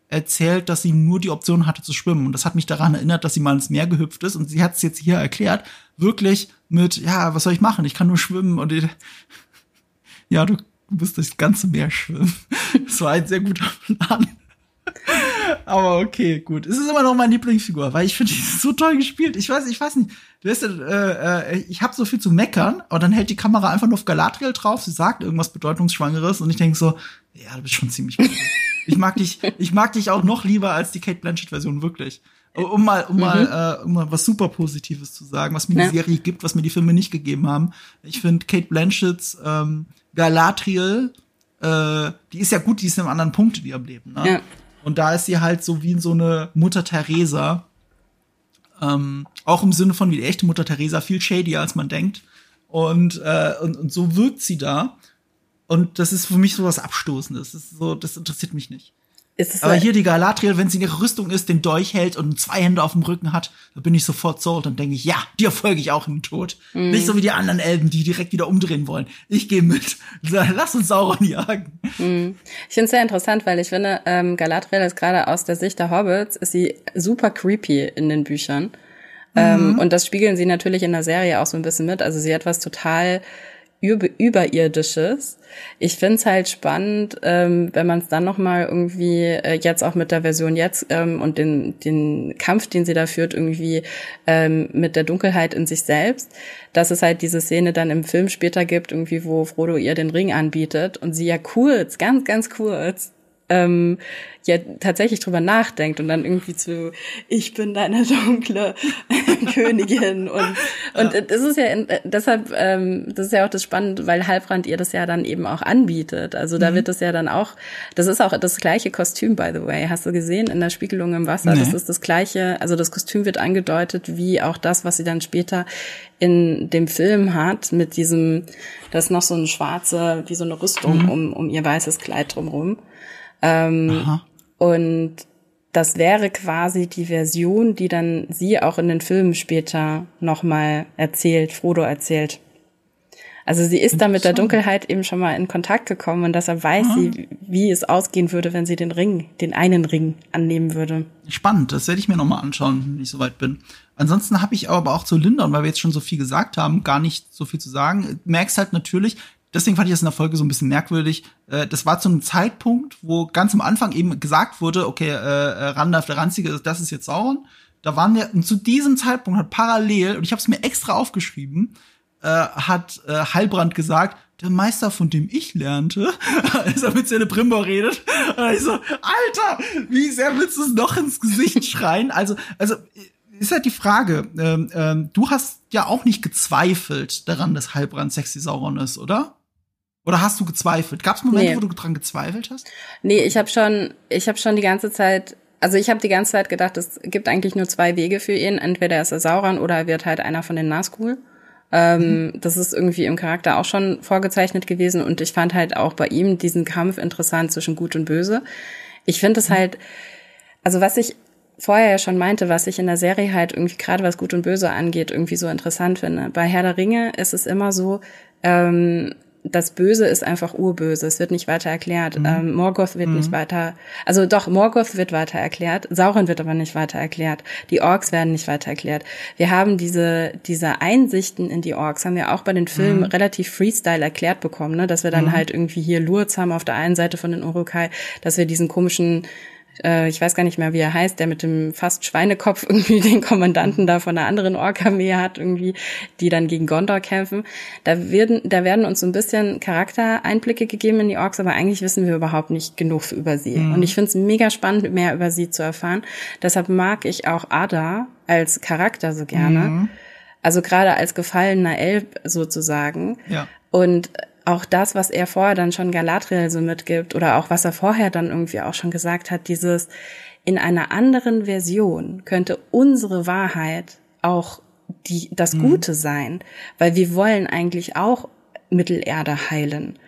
erzählt, dass sie nur die Option hatte zu schwimmen. Und das hat mich daran erinnert, dass sie mal ins Meer gehüpft ist. Und sie hat es jetzt hier erklärt, wirklich mit, ja, was soll ich machen? Ich kann nur schwimmen. Und ja, du musst durchs ganze Meer schwimmen. Das war ein sehr guter Plan. Aber okay, gut. Es ist immer noch meine Lieblingsfigur, weil ich finde, die ist so toll gespielt. Ich weiß, ich weiß nicht. Du weißt, äh, äh, ich habe so viel zu meckern, aber dann hält die Kamera einfach nur auf Galadriel drauf. Sie sagt irgendwas bedeutungsschwangeres und ich denke so, ja, du bist schon ziemlich gut. ich mag dich, ich mag dich auch noch lieber als die Kate Blanchett-Version wirklich. Um mal, um mhm. mal, äh, um mal was super Positives zu sagen, was mir ja. die Serie gibt, was mir die Filme nicht gegeben haben. Ich finde Kate Blanchetts ähm, Galadriel, äh, die ist ja gut, die ist in einem anderen Punkt in ihrem Leben. Ne? Ja. Und da ist sie halt so wie so eine Mutter Teresa. Ähm, auch im Sinne von wie die echte Mutter Teresa, viel shadier als man denkt. Und, äh, und, und so wirkt sie da. Und das ist für mich so was Abstoßendes. Das, ist so, das interessiert mich nicht. Aber hier die Galadriel, wenn sie in ihrer Rüstung ist, den Dolch hält und zwei Hände auf dem Rücken hat, da bin ich sofort sold und denke ich, ja, dir folge ich auch in den Tod. Mhm. Nicht so wie die anderen Elben, die direkt wieder umdrehen wollen. Ich gehe mit. Lass uns Sauron jagen.
Mhm. Ich finde es sehr interessant, weil ich finde, ähm, Galadriel ist gerade aus der Sicht der Hobbits, ist sie super creepy in den Büchern. Ähm, mhm. und das spiegeln sie natürlich in der Serie auch so ein bisschen mit. Also sie hat was total über, überirdisches. Ich find's halt spannend, ähm, wenn man es dann nochmal irgendwie äh, jetzt auch mit der Version jetzt ähm, und den, den Kampf, den sie da führt, irgendwie ähm, mit der Dunkelheit in sich selbst, dass es halt diese Szene dann im Film später gibt, irgendwie, wo Frodo ihr den Ring anbietet und sie ja kurz, ganz, ganz kurz ähm, ja tatsächlich drüber nachdenkt und dann irgendwie zu ich bin deine dunkle Königin und und ja. das ist ja äh, deshalb ähm, das ist ja auch das Spannende, weil Halbrand ihr das ja dann eben auch anbietet. Also da mhm. wird das ja dann auch das ist auch das gleiche Kostüm by the way. Hast du gesehen in der Spiegelung im Wasser? Nee. Das ist das gleiche, also das Kostüm wird angedeutet wie auch das, was sie dann später in dem Film hat mit diesem das ist noch so eine schwarze wie so eine Rüstung mhm. um um ihr weißes Kleid drumherum. Ähm, und das wäre quasi die Version, die dann sie auch in den Filmen später nochmal erzählt, Frodo erzählt. Also sie ist da mit der Dunkelheit eben schon mal in Kontakt gekommen und deshalb weiß Aha. sie, wie es ausgehen würde, wenn sie den Ring, den einen Ring annehmen würde.
Spannend, das werde ich mir nochmal anschauen, wenn ich soweit bin. Ansonsten habe ich aber auch zu Lindon, weil wir jetzt schon so viel gesagt haben, gar nicht so viel zu sagen. Merkst halt natürlich, deswegen fand ich das in der Folge so ein bisschen merkwürdig. Äh, das war zu einem Zeitpunkt, wo ganz am Anfang eben gesagt wurde, okay, äh, äh Randalf der Ranzige, das ist jetzt Sauron. Da waren wir, und zu diesem Zeitpunkt hat parallel, und ich habe es mir extra aufgeschrieben, äh, hat äh, Heilbrand gesagt, der Meister, von dem ich lernte, als er mit Celebrimbor redet. Und ich so, Alter, wie sehr willst du es noch ins Gesicht schreien? Also, also ist halt die Frage. Ähm, ähm, du hast ja auch nicht gezweifelt daran, dass Heilbrand sexy Sauron ist, oder? Oder hast du gezweifelt? Gab es Momente, nee. wo du dran gezweifelt hast?
Nee, ich habe schon, ich habe schon die ganze Zeit, also ich habe die ganze Zeit gedacht, es gibt eigentlich nur zwei Wege für ihn. Entweder ist er Sauron oder er wird halt einer von den Nazgul. Ähm, mhm. Das ist irgendwie im Charakter auch schon vorgezeichnet gewesen und ich fand halt auch bei ihm diesen Kampf interessant zwischen Gut und Böse. Ich finde es mhm. halt, also was ich vorher ja schon meinte, was ich in der Serie halt irgendwie gerade was Gut und Böse angeht, irgendwie so interessant finde. Bei Herr der Ringe ist es immer so, ähm, das Böse ist einfach urböse. Es wird nicht weiter erklärt. Mhm. Ähm, Morgoth wird mhm. nicht weiter, also doch, Morgoth wird weiter erklärt. Sauron wird aber nicht weiter erklärt. Die Orks werden nicht weiter erklärt. Wir haben diese, diese Einsichten in die Orks, haben wir auch bei den Filmen mhm. relativ Freestyle erklärt bekommen, ne? dass wir dann mhm. halt irgendwie hier Lurz haben auf der einen Seite von den Urukai, dass wir diesen komischen äh, ich weiß gar nicht mehr, wie er heißt, der mit dem fast Schweinekopf irgendwie den Kommandanten da von einer anderen Ork-Armee hat, irgendwie, die dann gegen Gondor kämpfen. Da werden, da werden uns so ein bisschen Charaktereinblicke gegeben in die Orks, aber eigentlich wissen wir überhaupt nicht genug über sie. Mhm. Und ich finde es mega spannend, mehr über sie zu erfahren. Deshalb mag ich auch Ada als Charakter so gerne. Mhm. Also gerade als gefallener Elb sozusagen. Ja. Und auch das, was er vorher dann schon Galadriel so mitgibt oder auch was er vorher dann irgendwie auch schon gesagt hat, dieses in einer anderen Version könnte unsere Wahrheit auch die, das mhm. Gute sein, weil wir wollen eigentlich auch Mittelerde heilen.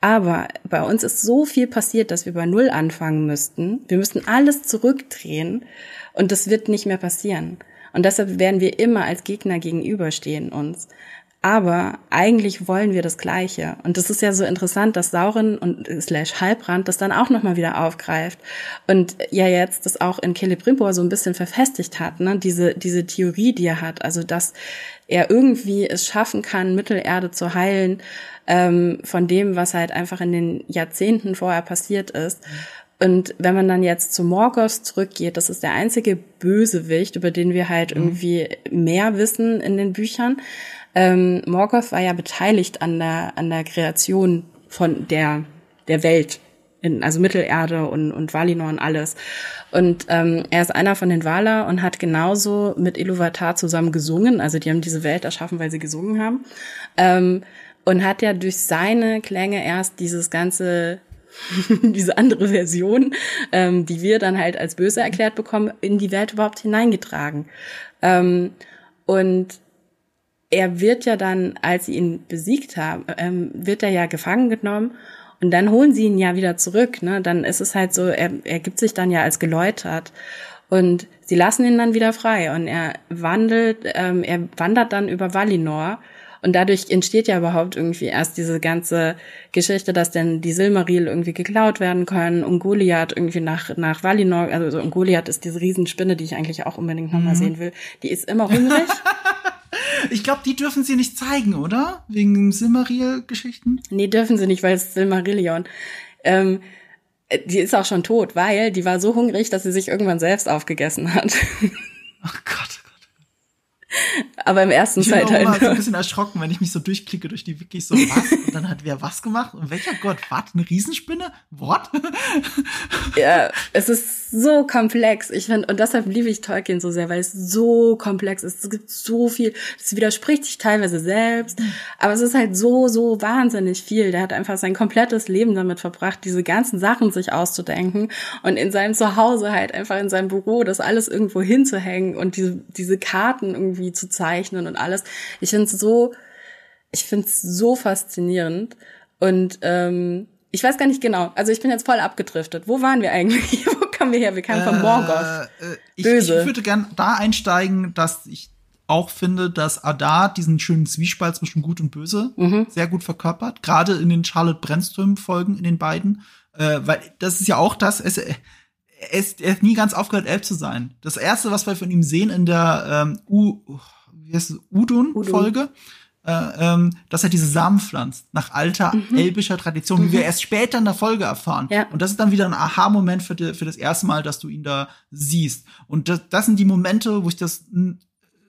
Aber bei uns ist so viel passiert, dass wir bei Null anfangen müssten. Wir müssten alles zurückdrehen und das wird nicht mehr passieren. Und deshalb werden wir immer als Gegner gegenüberstehen uns. Aber eigentlich wollen wir das Gleiche. Und das ist ja so interessant, dass Sauren und slash Halbrand das dann auch nochmal wieder aufgreift. Und ja jetzt das auch in Celebrimbor so ein bisschen verfestigt hat, ne? Diese, diese Theorie, die er hat. Also, dass er irgendwie es schaffen kann, Mittelerde zu heilen, ähm, von dem, was halt einfach in den Jahrzehnten vorher passiert ist. Und wenn man dann jetzt zu Morgoth zurückgeht, das ist der einzige Bösewicht, über den wir halt mhm. irgendwie mehr wissen in den Büchern. Ähm, Morgoth war ja beteiligt an der, an der Kreation von der, der Welt, in, also Mittelerde und, und Valinor und alles. Und ähm, er ist einer von den Valar und hat genauso mit Iluvatar zusammen gesungen. Also die haben diese Welt erschaffen, weil sie gesungen haben. Ähm, und hat ja durch seine Klänge erst dieses ganze diese andere Version, ähm, die wir dann halt als böse erklärt bekommen, in die Welt überhaupt hineingetragen. Ähm, und er wird ja dann, als sie ihn besiegt haben, ähm, wird er ja gefangen genommen und dann holen sie ihn ja wieder zurück. Ne? Dann ist es halt so, er, er gibt sich dann ja als geläutert und sie lassen ihn dann wieder frei und er wandelt, ähm, er wandert dann über Valinor und dadurch entsteht ja überhaupt irgendwie erst diese ganze Geschichte, dass denn die Silmaril irgendwie geklaut werden können und Goliath irgendwie nach, nach Valinor, also und Goliath ist diese Riesenspinne, die ich eigentlich auch unbedingt nochmal mhm. sehen will, die ist immer hungrig.
Ich glaube, die dürfen sie nicht zeigen, oder? Wegen Silmaril-Geschichten?
Nee, dürfen sie nicht, weil es Silmarillion. Ähm, die ist auch schon tot, weil die war so hungrig, dass sie sich irgendwann selbst aufgegessen hat.
Oh Gott.
Aber im ersten
ich bin immer so ein bisschen erschrocken, wenn ich mich so durchklicke durch die Wikis, so was? Und dann hat wer was gemacht? Und welcher Gott? Was? Eine Riesenspinne? What?
ja, es ist so komplex. Ich finde, und deshalb liebe ich Tolkien so sehr, weil es so komplex ist. Es gibt so viel. Es widerspricht sich teilweise selbst. Aber es ist halt so, so wahnsinnig viel. Der hat einfach sein komplettes Leben damit verbracht, diese ganzen Sachen sich auszudenken und in seinem Zuhause halt einfach in seinem Büro das alles irgendwo hinzuhängen und diese, diese Karten irgendwie zu zeichnen und alles. Ich finde es so, ich finde es so faszinierend. Und ähm, ich weiß gar nicht genau. Also ich bin jetzt voll abgedriftet. Wo waren wir eigentlich? Kamen wir her? Wir kamen von Morgoth.
Äh, ich, Böse. ich würde gern da einsteigen, dass ich auch finde, dass Adar diesen schönen Zwiespalt zwischen Gut und Böse mhm. sehr gut verkörpert. Gerade in den Charlotte Brennström-Folgen, in den beiden. Äh, weil das ist ja auch das, es, er ist, er ist nie ganz aufgehört, elf zu sein. Das erste, was wir von ihm sehen in der ähm, U, wie heißt es, Udun-Folge, äh, ähm, dass er diese Samen pflanzt, nach alter mhm. elbischer Tradition, wie wir mhm. erst später in der Folge erfahren. Ja. Und das ist dann wieder ein Aha-Moment für, die, für das erste Mal, dass du ihn da siehst. Und das, das sind die Momente, wo ich das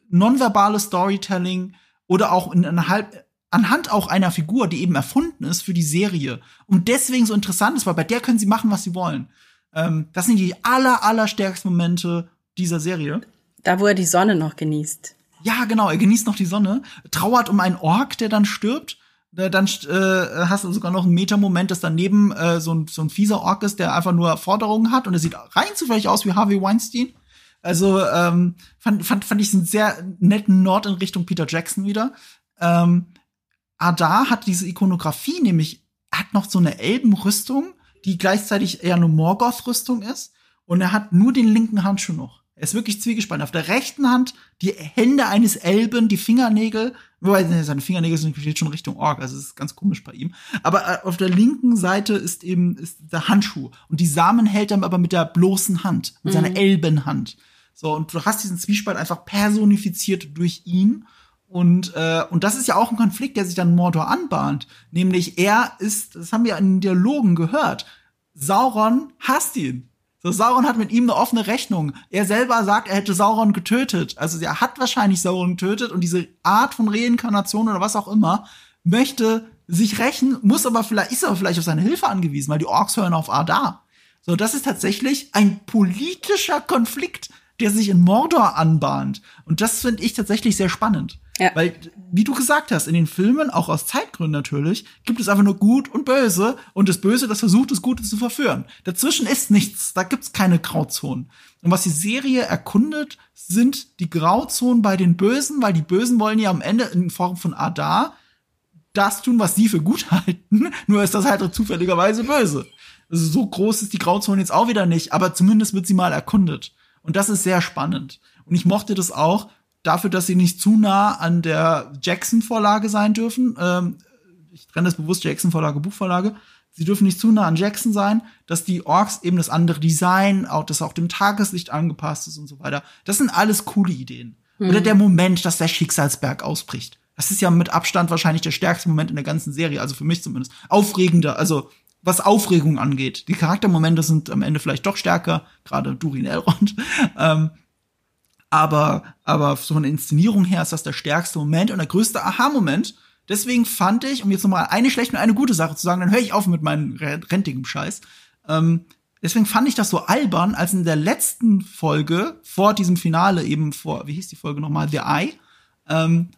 nonverbale Storytelling oder auch in einer halb anhand auch einer Figur, die eben erfunden ist für die Serie und deswegen so interessant ist, weil bei der können sie machen, was sie wollen. Ähm, das sind die aller, aller stärksten Momente dieser Serie.
Da, wo er die Sonne noch genießt.
Ja, genau, er genießt noch die Sonne, trauert um einen Ork, der dann stirbt. Dann äh, hast du sogar noch einen Meta-Moment, dass daneben äh, so, ein, so ein fieser Ork ist, der einfach nur Forderungen hat und er sieht rein zufällig aus wie Harvey Weinstein. Also ähm, fand, fand, fand ich einen sehr netten Nord in Richtung Peter Jackson wieder. Ähm, Adar hat diese Ikonografie, nämlich hat noch so eine Elbenrüstung, die gleichzeitig eher eine Morgoth-Rüstung ist. Und er hat nur den linken Handschuh noch. Er ist wirklich zwiegespalten. Auf der rechten Hand die Hände eines Elben, die Fingernägel, wobei ne, seine Fingernägel sind schon Richtung Org, also es ist ganz komisch bei ihm. Aber äh, auf der linken Seite ist eben ist der Handschuh und die Samen hält er aber mit der bloßen Hand, mit mhm. seiner Elbenhand. So und du hast diesen Zwiespalt einfach personifiziert durch ihn und, äh, und das ist ja auch ein Konflikt, der sich dann Mordor anbahnt. Nämlich er ist, das haben wir in den Dialogen gehört, Sauron hasst ihn. So, Sauron hat mit ihm eine offene Rechnung. Er selber sagt, er hätte Sauron getötet. Also er hat wahrscheinlich Sauron getötet und diese Art von Reinkarnation oder was auch immer möchte sich rächen, muss aber vielleicht, ist aber vielleicht auf seine Hilfe angewiesen, weil die Orks hören auf Adar. So, das ist tatsächlich ein politischer Konflikt, der sich in Mordor anbahnt. Und das finde ich tatsächlich sehr spannend. Ja. Weil, wie du gesagt hast, in den Filmen, auch aus Zeitgründen natürlich, gibt es einfach nur Gut und Böse und das Böse, das versucht, das Gute zu verführen. Dazwischen ist nichts, da gibt's keine Grauzonen. Und was die Serie erkundet, sind die Grauzonen bei den Bösen, weil die Bösen wollen ja am Ende in Form von Adar das tun, was sie für gut halten, nur ist das halt zufälligerweise böse. Also so groß ist die Grauzone jetzt auch wieder nicht, aber zumindest wird sie mal erkundet. Und das ist sehr spannend. Und ich mochte das auch, dafür, dass sie nicht zu nah an der Jackson-Vorlage sein dürfen. Ähm, ich trenne das bewusst Jackson-Vorlage, Buchvorlage. Sie dürfen nicht zu nah an Jackson sein, dass die Orks eben das andere Design, auch das auch dem Tageslicht angepasst ist und so weiter. Das sind alles coole Ideen. Mhm. Oder der Moment, dass der Schicksalsberg ausbricht. Das ist ja mit Abstand wahrscheinlich der stärkste Moment in der ganzen Serie, also für mich zumindest. Aufregender, also was Aufregung angeht. Die Charaktermomente sind am Ende vielleicht doch stärker, gerade Durin Elrond. ähm, aber, aber so von der Inszenierung her ist das der stärkste Moment und der größte Aha-Moment. Deswegen fand ich, um jetzt nochmal eine schlechte und eine gute Sache zu sagen, dann höre ich auf mit meinem rentigem Scheiß. Ähm, deswegen fand ich das so albern, als in der letzten Folge vor diesem Finale eben vor, wie hieß die Folge nochmal, The Eye, ähm,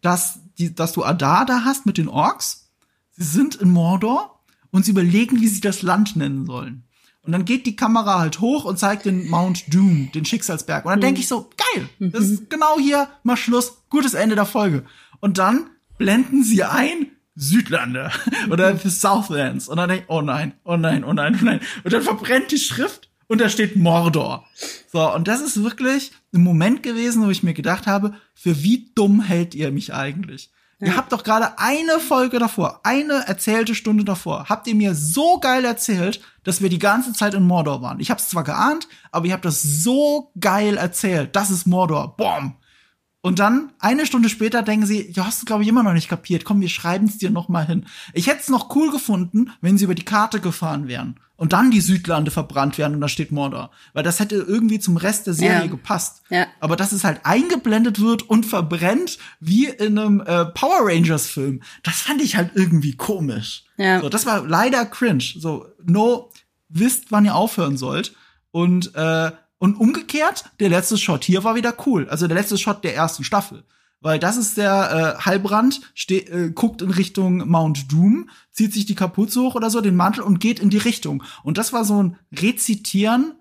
dass, die, dass du Adar da hast mit den Orks. Sie sind in Mordor und sie überlegen, wie sie das Land nennen sollen. Und dann geht die Kamera halt hoch und zeigt den Mount Doom, den Schicksalsberg. Und dann mhm. denke ich so, geil, das ist genau hier, mal Schluss, gutes Ende der Folge. Und dann blenden sie ein, Südlande oder the Southlands. Und dann denke ich, oh nein, oh nein, oh nein, oh nein. Und dann verbrennt die Schrift und da steht Mordor. So, und das ist wirklich ein Moment gewesen, wo ich mir gedacht habe, für wie dumm hält ihr mich eigentlich? Ja. Ihr habt doch gerade eine Folge davor, eine erzählte Stunde davor, habt ihr mir so geil erzählt, dass wir die ganze Zeit in Mordor waren. Ich hab's zwar geahnt, aber ihr habt das so geil erzählt. Das ist Mordor. Boom. Und dann, eine Stunde später, denken sie, ja, hast du, glaube ich, immer noch nicht kapiert. Komm, wir schreiben es dir noch mal hin. Ich hätte es noch cool gefunden, wenn sie über die Karte gefahren wären und dann die Südlande verbrannt werden und da steht Mordor. Weil das hätte irgendwie zum Rest der Serie ja. gepasst. Ja. Aber dass es halt eingeblendet wird und verbrennt, wie in einem äh, Power Rangers Film, das fand ich halt irgendwie komisch. Ja. So, das war leider cringe. So, no, wisst, wann ihr aufhören sollt. Und äh, und umgekehrt, der letzte Shot hier war wieder cool. Also der letzte Shot der ersten Staffel. Weil das ist der äh, steht, äh, guckt in Richtung Mount Doom, zieht sich die Kapuze hoch oder so, den Mantel und geht in die Richtung. Und das war so ein Rezitieren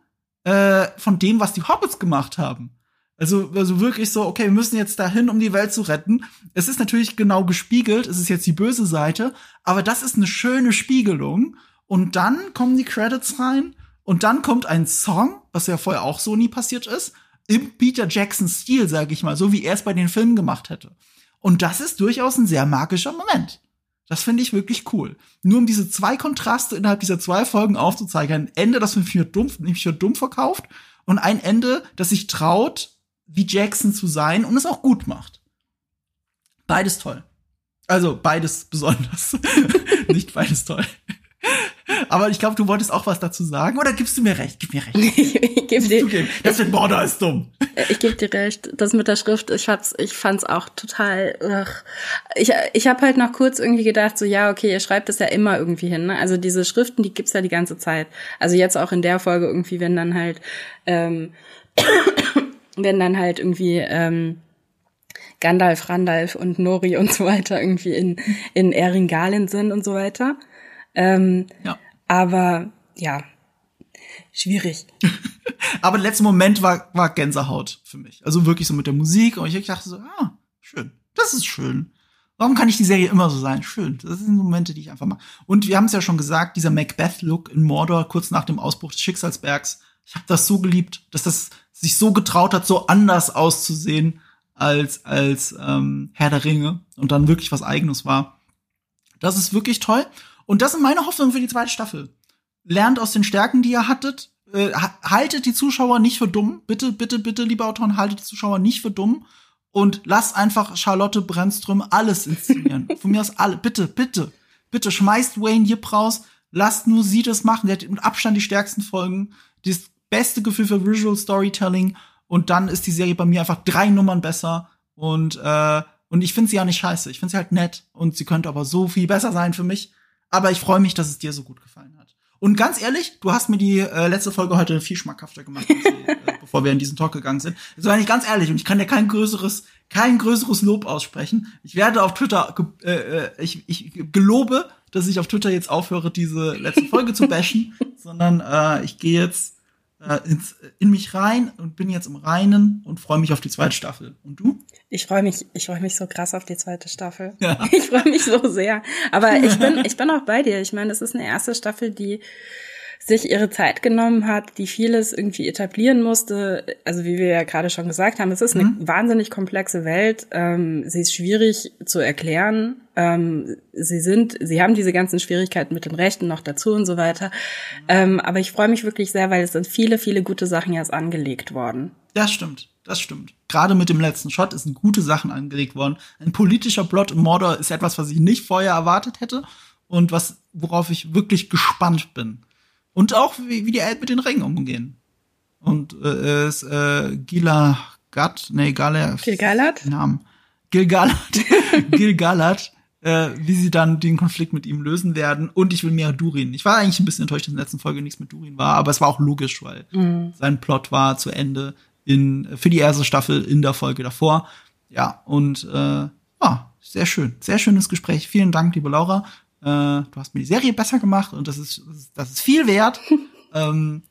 äh, von dem, was die Hobbits gemacht haben. Also, also wirklich so, okay, wir müssen jetzt dahin, um die Welt zu retten. Es ist natürlich genau gespiegelt, es ist jetzt die böse Seite, aber das ist eine schöne Spiegelung. Und dann kommen die Credits rein und dann kommt ein Song, was ja vorher auch so nie passiert ist, im Peter Jackson-Stil, sag ich mal, so wie er es bei den Filmen gemacht hätte. Und das ist durchaus ein sehr magischer Moment. Das finde ich wirklich cool. Nur um diese zwei Kontraste innerhalb dieser zwei Folgen aufzuzeigen. Ein Ende, das mich für dumm, mich für dumm verkauft und ein Ende, das sich traut, wie Jackson zu sein und es auch gut macht. Beides toll. Also beides besonders. Nicht beides toll. Aber ich glaube, du wolltest auch was dazu sagen. Oder gibst du mir recht? Gib mir recht.
ich geb dir,
das mit Border ist dumm.
Ich gebe dir recht. Das mit der Schrift, ich hab's, ich fand's auch total. Ugh. Ich, ich habe halt noch kurz irgendwie gedacht, so ja, okay, ihr schreibt es ja immer irgendwie hin. Ne? Also diese Schriften, die gibt's ja die ganze Zeit. Also jetzt auch in der Folge irgendwie, wenn dann halt, ähm, wenn dann halt irgendwie ähm, Gandalf, Randalf und Nori und so weiter irgendwie in in Eringalien sind und so weiter. Ähm, ja. Aber ja, schwierig.
aber der letzte Moment war, war Gänsehaut für mich. Also wirklich so mit der Musik. Und ich dachte so, ah, schön. Das ist schön. Warum kann ich die Serie immer so sein? Schön. Das sind Momente, die ich einfach mag. Und wir haben es ja schon gesagt, dieser Macbeth-Look in Mordor kurz nach dem Ausbruch des Schicksalsbergs. Ich habe das so geliebt, dass das sich so getraut hat, so anders auszusehen als als ähm, Herr der Ringe und dann wirklich was Eigenes war. Das ist wirklich toll. Und das sind meine Hoffnungen für die zweite Staffel. Lernt aus den Stärken, die ihr hattet. Äh, haltet die Zuschauer nicht für dumm. Bitte, bitte, bitte, liebe Autoren, haltet die Zuschauer nicht für dumm. Und lasst einfach Charlotte Brennström alles inszenieren. Von mir aus alle. Bitte, bitte, bitte schmeißt Wayne Yip raus. Lasst nur sie das machen. Der hat mit Abstand die stärksten Folgen. Das beste Gefühl für Visual Storytelling. Und dann ist die Serie bei mir einfach drei Nummern besser. Und, äh, und ich finde sie ja nicht scheiße. Ich finde sie halt nett. Und sie könnte aber so viel besser sein für mich. Aber ich freue mich, dass es dir so gut gefallen hat. Und ganz ehrlich, du hast mir die äh, letzte Folge heute viel schmackhafter gemacht, sie, äh, bevor wir in diesen Talk gegangen sind. Das war nicht ganz ehrlich und ich kann dir kein größeres, kein größeres Lob aussprechen. Ich werde auf Twitter, äh, äh, ich, ich gelobe, dass ich auf Twitter jetzt aufhöre, diese letzte Folge zu bashen, sondern äh, ich gehe jetzt äh, ins, in mich rein und bin jetzt im Reinen und freue mich auf die zweite Staffel. Und du?
Ich freue mich, ich freue mich so krass auf die zweite Staffel. Ja. Ich freue mich so sehr. Aber ich bin, ich bin auch bei dir. Ich meine, es ist eine erste Staffel, die sich ihre Zeit genommen hat, die vieles irgendwie etablieren musste. Also wie wir ja gerade schon gesagt haben, es ist eine mhm. wahnsinnig komplexe Welt. Ähm, sie ist schwierig zu erklären. Ähm, sie sind, sie haben diese ganzen Schwierigkeiten mit den Rechten noch dazu und so weiter. Ähm, aber ich freue mich wirklich sehr, weil es sind viele, viele gute Sachen jetzt angelegt worden.
Das stimmt. Das stimmt. Gerade mit dem letzten Shot sind gute Sachen angelegt worden. Ein politischer Plot im Mordor ist etwas, was ich nicht vorher erwartet hätte und was, worauf ich wirklich gespannt bin. Und auch, wie, wie die Elben mit den Ringen umgehen. Und äh, ist äh, Gila Gat, nee, Galat.
Gilgalad?
Namen. Gilgalad. Gilgalad, äh, wie sie dann den Konflikt mit ihm lösen werden. Und ich will mehr Durin. Ich war eigentlich ein bisschen enttäuscht, dass in der letzten Folge nichts mit Durin war, aber es war auch logisch, weil mhm. sein Plot war zu Ende in, für die erste Staffel in der Folge davor. Ja, und äh, ja, sehr schön. Sehr schönes Gespräch. Vielen Dank, liebe Laura. Äh, du hast mir die Serie besser gemacht und das ist, das ist viel wert. ähm,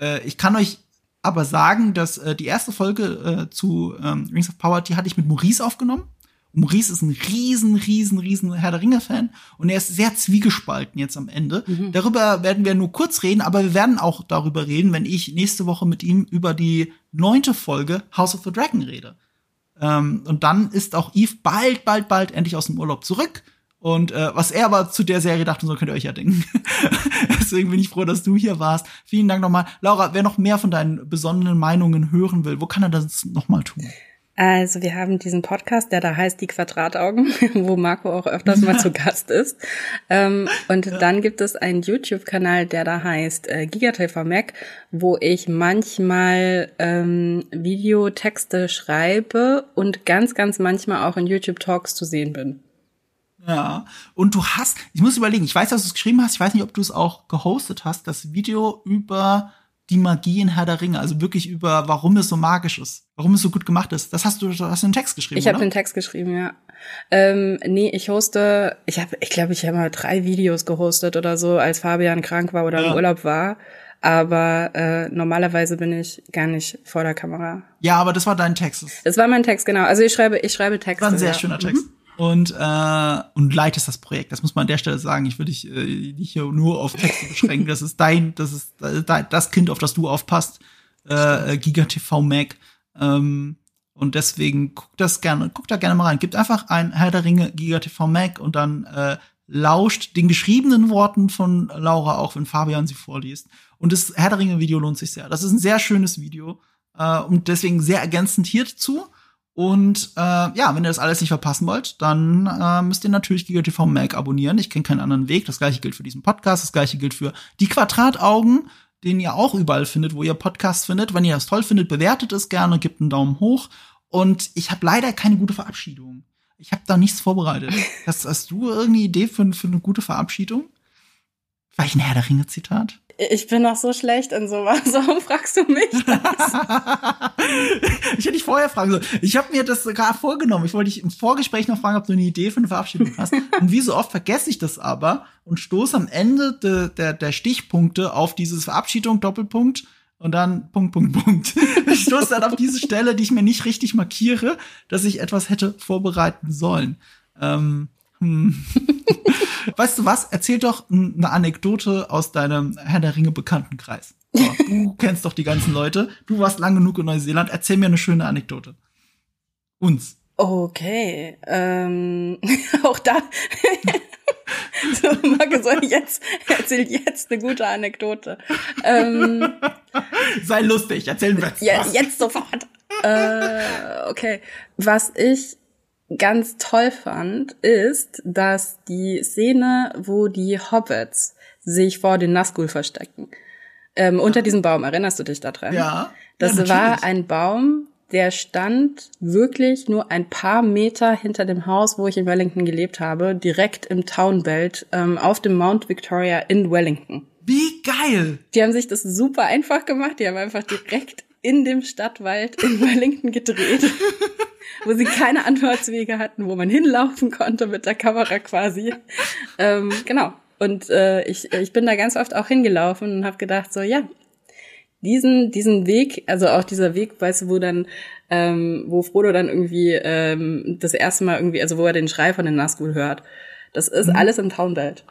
äh, ich kann euch aber sagen, dass äh, die erste Folge äh, zu ähm, Rings of Power, die hatte ich mit Maurice aufgenommen. Maurice ist ein riesen, riesen, riesen Herr der Ringe-Fan und er ist sehr zwiegespalten jetzt am Ende. Mhm. Darüber werden wir nur kurz reden, aber wir werden auch darüber reden, wenn ich nächste Woche mit ihm über die neunte Folge House of the Dragon rede. Ähm, und dann ist auch Eve bald, bald, bald endlich aus dem Urlaub zurück. Und äh, was er aber zu der Serie dachte, so könnt ihr euch ja denken. Deswegen bin ich froh, dass du hier warst. Vielen Dank nochmal. Laura, wer noch mehr von deinen besonderen Meinungen hören will, wo kann er das nochmal tun?
Also wir haben diesen Podcast, der da heißt Die Quadrataugen, wo Marco auch öfters mal zu Gast ist. Ähm, und ja. dann gibt es einen YouTube-Kanal, der da heißt äh, GigaTV Mac, wo ich manchmal ähm, Videotexte schreibe und ganz, ganz manchmal auch in YouTube-Talks zu sehen bin.
Ja, und du hast, ich muss überlegen, ich weiß, dass du es geschrieben hast, ich weiß nicht, ob du es auch gehostet hast, das Video über die Magie in Herr der Ringe, also wirklich über, warum es so magisch ist, warum es so gut gemacht ist. Das hast du, du hast einen Text geschrieben,
Ich habe den Text geschrieben, ja. Ähm, nee, ich hoste, ich habe, ich glaube, ich habe mal drei Videos gehostet oder so, als Fabian krank war oder ja. im Urlaub war. Aber äh, normalerweise bin ich gar nicht vor der Kamera.
Ja, aber das war dein Text.
Das war mein Text, genau. Also ich schreibe, ich schreibe Texte.
War ein sehr ja. schöner Text. Mhm und äh, und leitest das Projekt. Das muss man an der Stelle sagen. Ich will dich äh, nicht hier nur auf Texte beschränken. Das ist dein, das ist das Kind, auf das du aufpasst. Äh, Giga TV Mac. Ähm, und deswegen guck das gerne, guck da gerne mal rein. Gibt einfach ein Herr der Ringe Giga TV Mac und dann äh, lauscht den geschriebenen Worten von Laura, auch wenn Fabian sie vorliest. Und das Herr der Ringe Video lohnt sich sehr. Das ist ein sehr schönes Video äh, und deswegen sehr ergänzend hierzu. Und äh, ja, wenn ihr das alles nicht verpassen wollt, dann äh, müsst ihr natürlich GigaTV Mac abonnieren. Ich kenne keinen anderen Weg. Das gleiche gilt für diesen Podcast, das gleiche gilt für die Quadrataugen, den ihr auch überall findet, wo ihr Podcasts findet. Wenn ihr das toll findet, bewertet es gerne, gebt einen Daumen hoch. Und ich habe leider keine gute Verabschiedung. Ich habe da nichts vorbereitet. Hast, hast du irgendeine Idee für, für eine gute Verabschiedung? Vielleicht ein Herr der Ringe-Zitat?
Ich bin noch so schlecht in sowas. Warum fragst du mich das?
ich hätte dich vorher fragen sollen. Ich habe mir das sogar vorgenommen. Ich wollte dich im Vorgespräch noch fragen, ob du eine Idee für eine Verabschiedung hast. Und wie so oft vergesse ich das aber und stoße am Ende de, der, der Stichpunkte auf dieses Verabschiedung, Doppelpunkt und dann Punkt, Punkt, Punkt. Ich stoße dann auf diese Stelle, die ich mir nicht richtig markiere, dass ich etwas hätte vorbereiten sollen. Ähm, hm. weißt du was? Erzähl doch eine Anekdote aus deinem Herr der Ringe Bekanntenkreis. So, du kennst doch die ganzen Leute. Du warst lang genug in Neuseeland. Erzähl mir eine schöne Anekdote. Uns.
Okay. Ähm, auch da. so, Marke, soll jetzt, erzähl jetzt eine gute Anekdote. Ähm,
Sei lustig, erzähl mir
Ja, jetzt sofort. äh, okay. Was ich ganz toll fand, ist, dass die Szene, wo die Hobbits sich vor den Nazgul verstecken, ähm, unter diesem Baum, erinnerst du dich daran?
Ja.
Das
ja,
war ein Baum, der stand wirklich nur ein paar Meter hinter dem Haus, wo ich in Wellington gelebt habe, direkt im Townbelt ähm, auf dem Mount Victoria in Wellington.
Wie geil!
Die haben sich das super einfach gemacht. Die haben einfach direkt in dem Stadtwald in Wellington gedreht, wo sie keine Anfahrtswege hatten, wo man hinlaufen konnte mit der Kamera quasi. Ähm, genau. Und äh, ich, ich bin da ganz oft auch hingelaufen und habe gedacht, so ja, diesen, diesen Weg, also auch dieser Weg, weißt du, wo dann, ähm, wo Frodo dann irgendwie ähm, das erste Mal irgendwie, also wo er den Schrei von den Nazgul hört, das ist mhm. alles im Townbelt.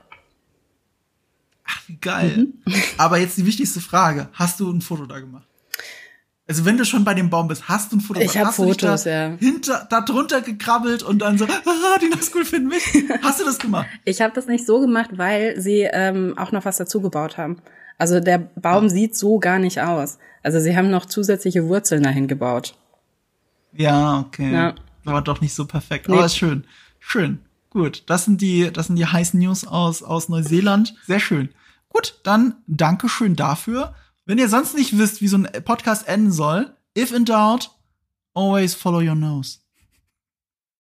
Ach, wie geil. Mhm. Aber jetzt die wichtigste Frage. Hast du ein Foto da gemacht? Also wenn du schon bei dem Baum bist, hast du ein Foto
Ich habe Fotos,
da
ja.
Hinter, da drunter gekrabbelt und dann so, ah, die Nazgul finden mich. Hast du das gemacht?
Ich habe das nicht so gemacht, weil sie ähm, auch noch was dazu gebaut haben. Also der Baum ja. sieht so gar nicht aus. Also sie haben noch zusätzliche Wurzeln dahin gebaut.
Ja, okay. Ja. Aber doch nicht so perfekt. Nee. Aber ist schön. Schön. Gut. Das sind die, das sind die heißen News aus, aus Neuseeland. Sehr schön. Gut, dann Dankeschön dafür. Wenn ihr sonst nicht wisst, wie so ein Podcast enden soll, if in doubt, always follow your nose.